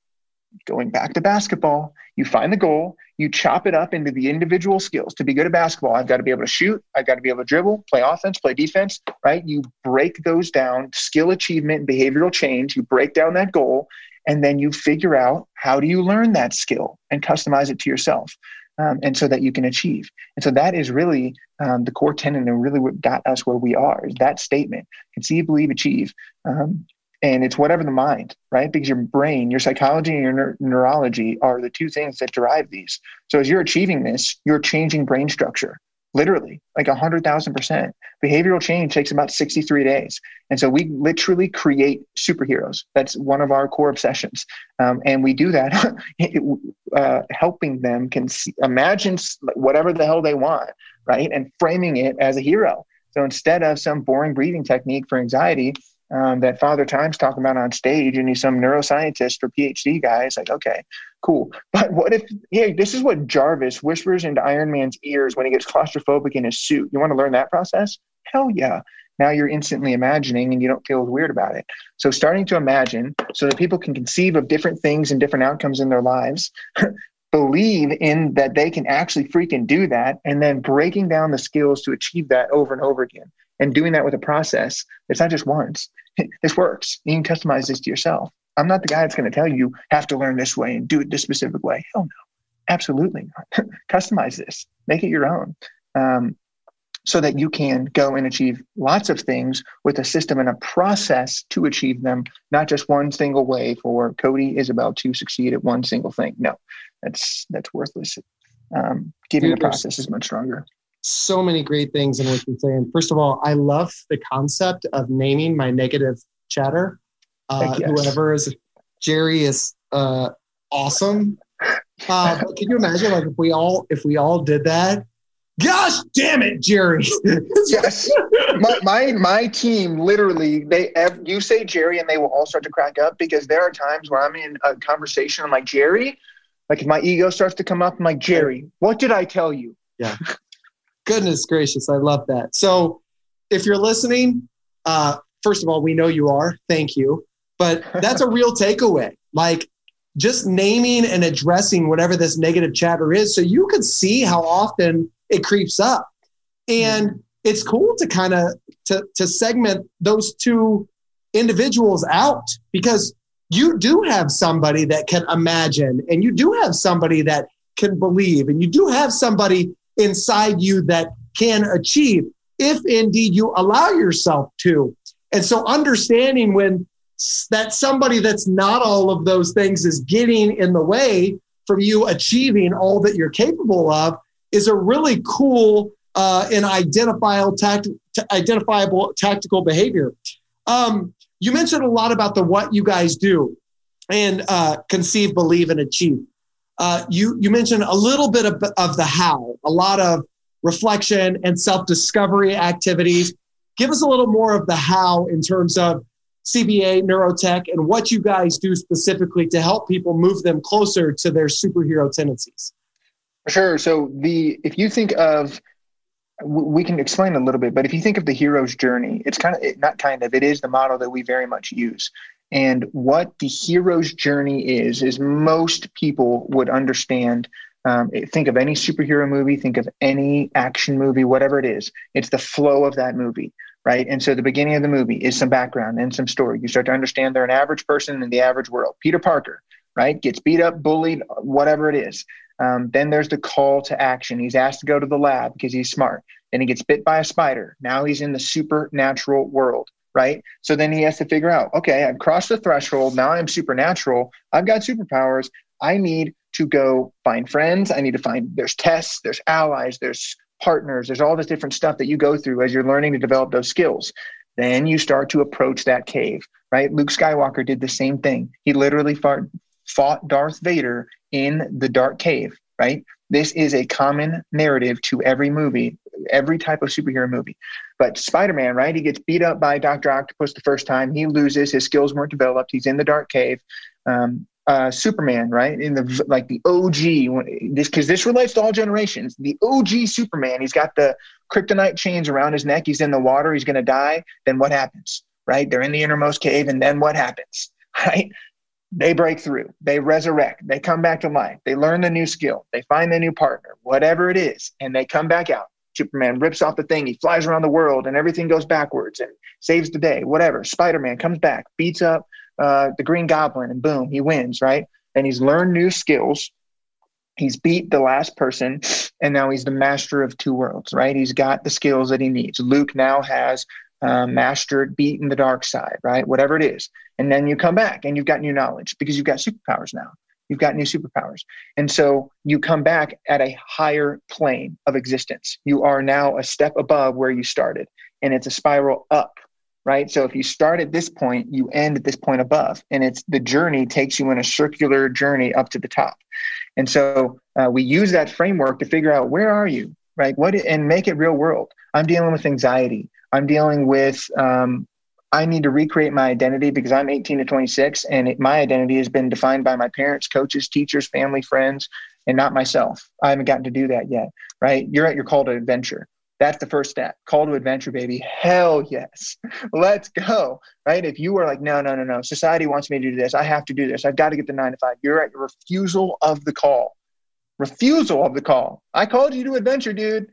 going back to basketball, you find the goal, you chop it up into the individual skills. To be good at basketball, I've got to be able to shoot, I've got to be able to dribble, play offense, play defense, right? You break those down, skill achievement, behavioral change, you break down that goal, and then you figure out how do you learn that skill and customize it to yourself um, and so that you can achieve. And so that is really um, the core tenet and really what got us where we are is that statement: conceive, believe, achieve. Um, and it's whatever the mind, right? Because your brain, your psychology, and your neurology are the two things that drive these. So as you're achieving this, you're changing brain structure, literally, like a hundred thousand percent. Behavioral change takes about 63 days, and so we literally create superheroes. That's one of our core obsessions, um, and we do that uh, helping them can see, imagine whatever the hell they want, right, and framing it as a hero. So instead of some boring breathing technique for anxiety, um, that Father Time's talking about on stage, and he's some neuroscientist or PhD guy. It's like, okay, cool. But what if, hey, this is what Jarvis whispers into Iron Man's ears when he gets claustrophobic in his suit? You want to learn that process? Hell yeah. Now you're instantly imagining and you don't feel weird about it. So, starting to imagine so that people can conceive of different things and different outcomes in their lives, believe in that they can actually freaking do that, and then breaking down the skills to achieve that over and over again and doing that with a process. It's not just once. this works. You can customize this to yourself. I'm not the guy that's going to tell you have to learn this way and do it this specific way. Hell no, absolutely not. customize this, make it your own, um, so that you can go and achieve lots of things with a system and a process to achieve them, not just one single way for Cody Isabel to succeed at one single thing. No, that's that's worthless. Um, giving the process is much stronger so many great things in what you're saying. First of all, I love the concept of naming my negative chatter. Uh, yes. Whoever is Jerry is uh, awesome. Uh, but can you imagine, like, if we all if we all did that? Gosh damn it, Jerry! yes, my, my, my team literally they you say Jerry and they will all start to crack up because there are times where I'm in a conversation. I'm like Jerry, like if my ego starts to come up, I'm like Jerry, what did I tell you? Yeah, Goodness gracious, I love that. So, if you're listening, uh, first of all, we know you are. Thank you. But that's a real takeaway. Like just naming and addressing whatever this negative chatter is so you can see how often it creeps up. And it's cool to kind of to, to segment those two individuals out because you do have somebody that can imagine and you do have somebody that can believe and you do have somebody inside you that can achieve if indeed you allow yourself to. And so understanding when that somebody that's not all of those things is getting in the way from you achieving all that you're capable of is a really cool uh, and identifiable, tact- identifiable tactical behavior. Um, you mentioned a lot about the what you guys do and uh, conceive, believe, and achieve. Uh, you you mentioned a little bit of, of the how, a lot of reflection and self discovery activities. Give us a little more of the how in terms of CBA neurotech and what you guys do specifically to help people move them closer to their superhero tendencies. Sure. So the if you think of we can explain a little bit, but if you think of the hero's journey, it's kind of not kind of it is the model that we very much use. And what the hero's journey is, is most people would understand. Um, think of any superhero movie, think of any action movie, whatever it is. It's the flow of that movie, right? And so the beginning of the movie is some background and some story. You start to understand they're an average person in the average world. Peter Parker, right? Gets beat up, bullied, whatever it is. Um, then there's the call to action. He's asked to go to the lab because he's smart. Then he gets bit by a spider. Now he's in the supernatural world right? So then he has to figure out, okay, I've crossed the threshold. Now I'm supernatural. I've got superpowers. I need to go find friends. I need to find, there's tests, there's allies, there's partners, there's all this different stuff that you go through as you're learning to develop those skills. Then you start to approach that cave, right? Luke Skywalker did the same thing. He literally fought, fought Darth Vader in the dark cave, right? This is a common narrative to every movie, every type of superhero movie. But Spider Man, right? He gets beat up by Dr. Octopus the first time. He loses. His skills weren't developed. He's in the dark cave. Um, uh, Superman, right? In the like the OG, this because this relates to all generations. The OG Superman, he's got the kryptonite chains around his neck. He's in the water. He's going to die. Then what happens? Right? They're in the innermost cave, and then what happens? Right? They break through. They resurrect. They come back to life. They learn the new skill. They find the new partner, whatever it is, and they come back out. Superman rips off the thing, he flies around the world, and everything goes backwards and saves the day, whatever. Spider Man comes back, beats up uh, the Green Goblin, and boom, he wins, right? And he's learned new skills. He's beat the last person, and now he's the master of two worlds, right? He's got the skills that he needs. Luke now has um, mastered, beaten the dark side, right? Whatever it is. And then you come back and you've got new knowledge because you've got superpowers now. You've got new superpowers. And so you come back at a higher plane of existence. You are now a step above where you started, and it's a spiral up, right? So if you start at this point, you end at this point above, and it's the journey takes you in a circular journey up to the top. And so uh, we use that framework to figure out where are you, right? What and make it real world. I'm dealing with anxiety. I'm dealing with um, I need to recreate my identity because I'm 18 to 26 and it, my identity has been defined by my parents, coaches, teachers, family, friends, and not myself. I haven't gotten to do that yet, right? You're at your call to adventure. That's the first step. Call to adventure, baby. Hell yes. Let's go. Right? If you are like, no, no, no, no, society wants me to do this. I have to do this. I've got to get the nine to five. You're at your refusal of the call. Refusal of the call. I called you to adventure, dude.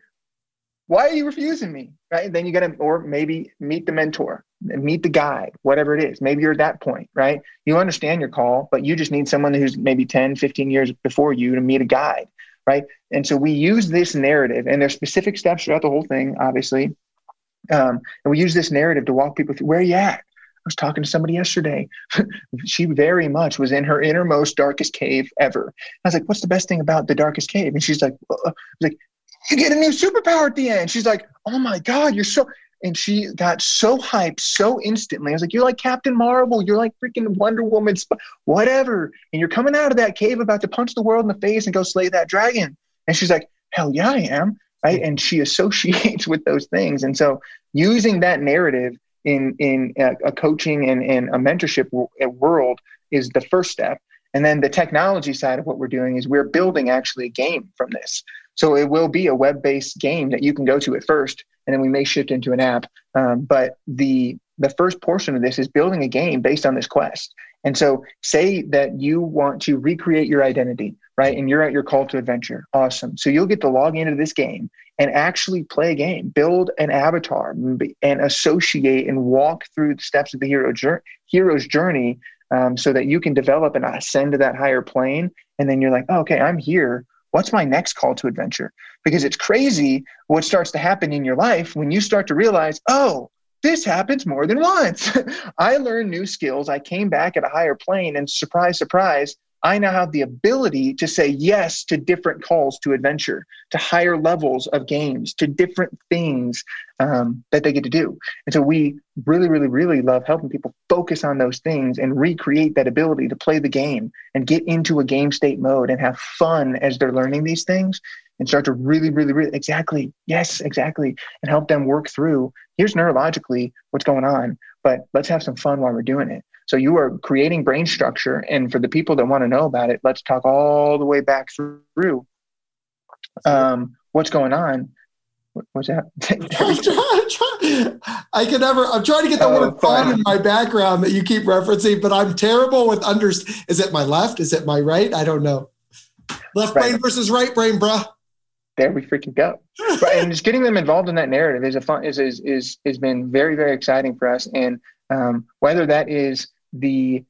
Why are you refusing me? Right? Then you got to, or maybe meet the mentor, meet the guide, whatever it is. Maybe you're at that point, right? You understand your call, but you just need someone who's maybe 10, 15 years before you to meet a guide, right? And so we use this narrative, and there's specific steps throughout the whole thing, obviously. Um, and we use this narrative to walk people through where are you at? I was talking to somebody yesterday. she very much was in her innermost, darkest cave ever. I was like, "What's the best thing about the darkest cave?" And she's like, uh, was like, you get a new superpower at the end. She's like, oh my God, you're so. And she got so hyped so instantly. I was like, you're like Captain Marvel. You're like freaking Wonder Woman, whatever. And you're coming out of that cave about to punch the world in the face and go slay that dragon. And she's like, hell yeah, I am. Right. And she associates with those things. And so using that narrative in, in a, a coaching and, and a mentorship world is the first step. And then the technology side of what we're doing is we're building actually a game from this. So it will be a web-based game that you can go to at first, and then we may shift into an app. Um, but the the first portion of this is building a game based on this quest. And so, say that you want to recreate your identity, right? And you're at your call to adventure. Awesome. So you'll get to log into this game and actually play a game, build an avatar, and associate and walk through the steps of the hero hero's journey, um, so that you can develop and ascend to that higher plane. And then you're like, oh, okay, I'm here what's my next call to adventure? Because it's crazy what starts to happen in your life when you start to realize, oh, this happens more than once. I learned new skills. I came back at a higher plane, and surprise, surprise, I now have the ability to say yes to different calls to adventure, to higher levels of games, to different things um, that they get to do. And so we really, really, really love helping people focus on those things and recreate that ability to play the game and get into a game state mode and have fun as they're learning these things and start to really, really, really, exactly, yes, exactly, and help them work through here's neurologically what's going on, but let's have some fun while we're doing it. So you are creating brain structure. And for the people that want to know about it, let's talk all the way back through um, what's going on. What, what's that? I can never. I'm trying to get the oh, word fun in my background that you keep referencing, but I'm terrible with under. Is it my left? Is it my right? I don't know. Left right. brain versus right brain, bruh. There we freaking go. Right, and just getting them involved in that narrative is a fun is is is has been very very exciting for us. And um, whether that is the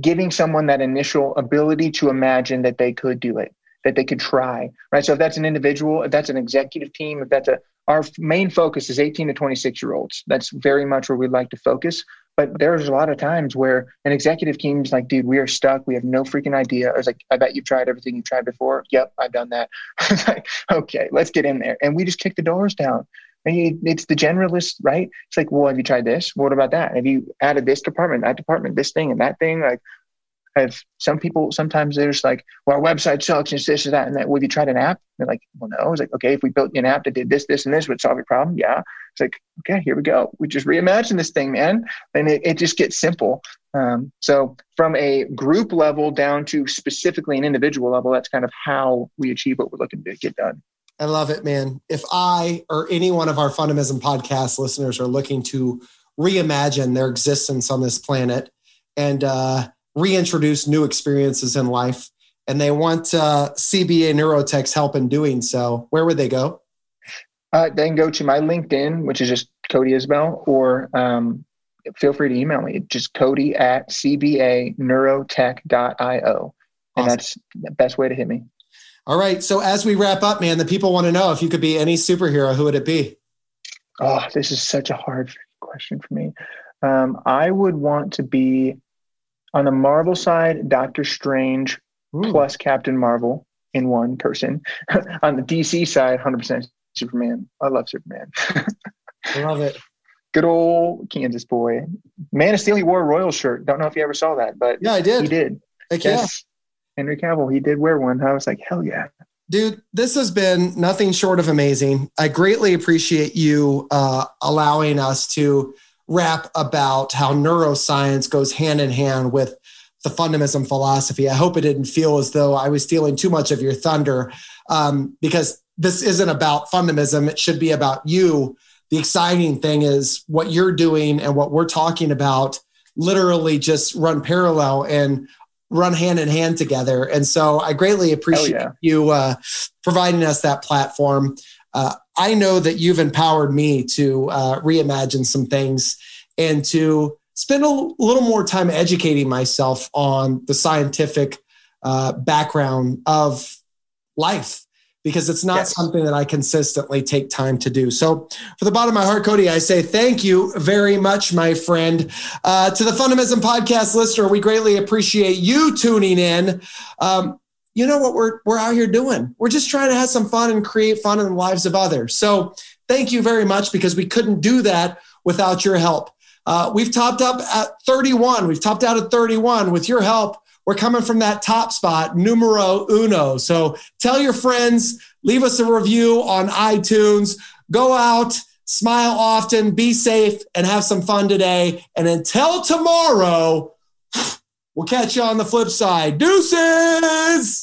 giving someone that initial ability to imagine that they could do it that they could try right? So if that's an individual if that's an executive team if that's a our main focus is 18 to 26 year olds that's very much where we'd like to focus. But there's a lot of times where an executive team is like dude we are stuck. We have no freaking idea. I was like i bet you've tried everything you've tried before. Yep i've done that. Like okay let's get in there. And we just kick the doors down it's the generalist, right? It's like, well, have you tried this? What about that? Have you added this department, that department, this thing, and that thing? Like, have some people sometimes they're like, well, our website sucks and this and that and that. Well, have you tried an app? They're like, well, no. It's like, okay, if we built an app that did this, this, and this, would solve your problem. Yeah. It's like, okay, here we go. We just reimagine this thing, man. And it, it just gets simple. Um, so from a group level down to specifically an individual level, that's kind of how we achieve what we're looking to get done. I love it, man. If I or any one of our Fundamism podcast listeners are looking to reimagine their existence on this planet and uh, reintroduce new experiences in life, and they want uh, CBA Neurotech's help in doing so, where would they go? Uh, they can go to my LinkedIn, which is just Cody Isabel, or um, feel free to email me. Just Cody at cbaneurotech.io. And awesome. that's the best way to hit me. All right. So as we wrap up, man, the people want to know if you could be any superhero, who would it be? Oh, this is such a hard question for me. Um, I would want to be on the Marvel side, Doctor Strange Ooh. plus Captain Marvel in one person. on the DC side, 100% Superman. I love Superman. I love it. Good old Kansas boy. Man of Steel, he wore a Royal shirt. Don't know if you ever saw that, but yeah, I did. He did. Heck yes. Henry Cavill, he did wear one. I was like, hell yeah. Dude, this has been nothing short of amazing. I greatly appreciate you uh, allowing us to rap about how neuroscience goes hand in hand with the Fundamism philosophy. I hope it didn't feel as though I was stealing too much of your thunder um, because this isn't about Fundamism. It should be about you. The exciting thing is what you're doing and what we're talking about literally just run parallel and run hand in hand together. And so I greatly appreciate yeah. you uh, providing us that platform. Uh, I know that you've empowered me to uh, reimagine some things and to spend a little more time educating myself on the scientific uh, background of life because it's not yes. something that I consistently take time to do. So, for the bottom of my heart, Cody, I say thank you very much, my friend. Uh, to the Fundamism podcast listener, we greatly appreciate you tuning in. Um, you know what we're we're out here doing? We're just trying to have some fun and create fun in the lives of others. So, thank you very much because we couldn't do that without your help. Uh, we've topped up at 31. We've topped out at 31 with your help. We're coming from that top spot, numero uno. So tell your friends, leave us a review on iTunes. Go out, smile often, be safe, and have some fun today. And until tomorrow, we'll catch you on the flip side. Deuces!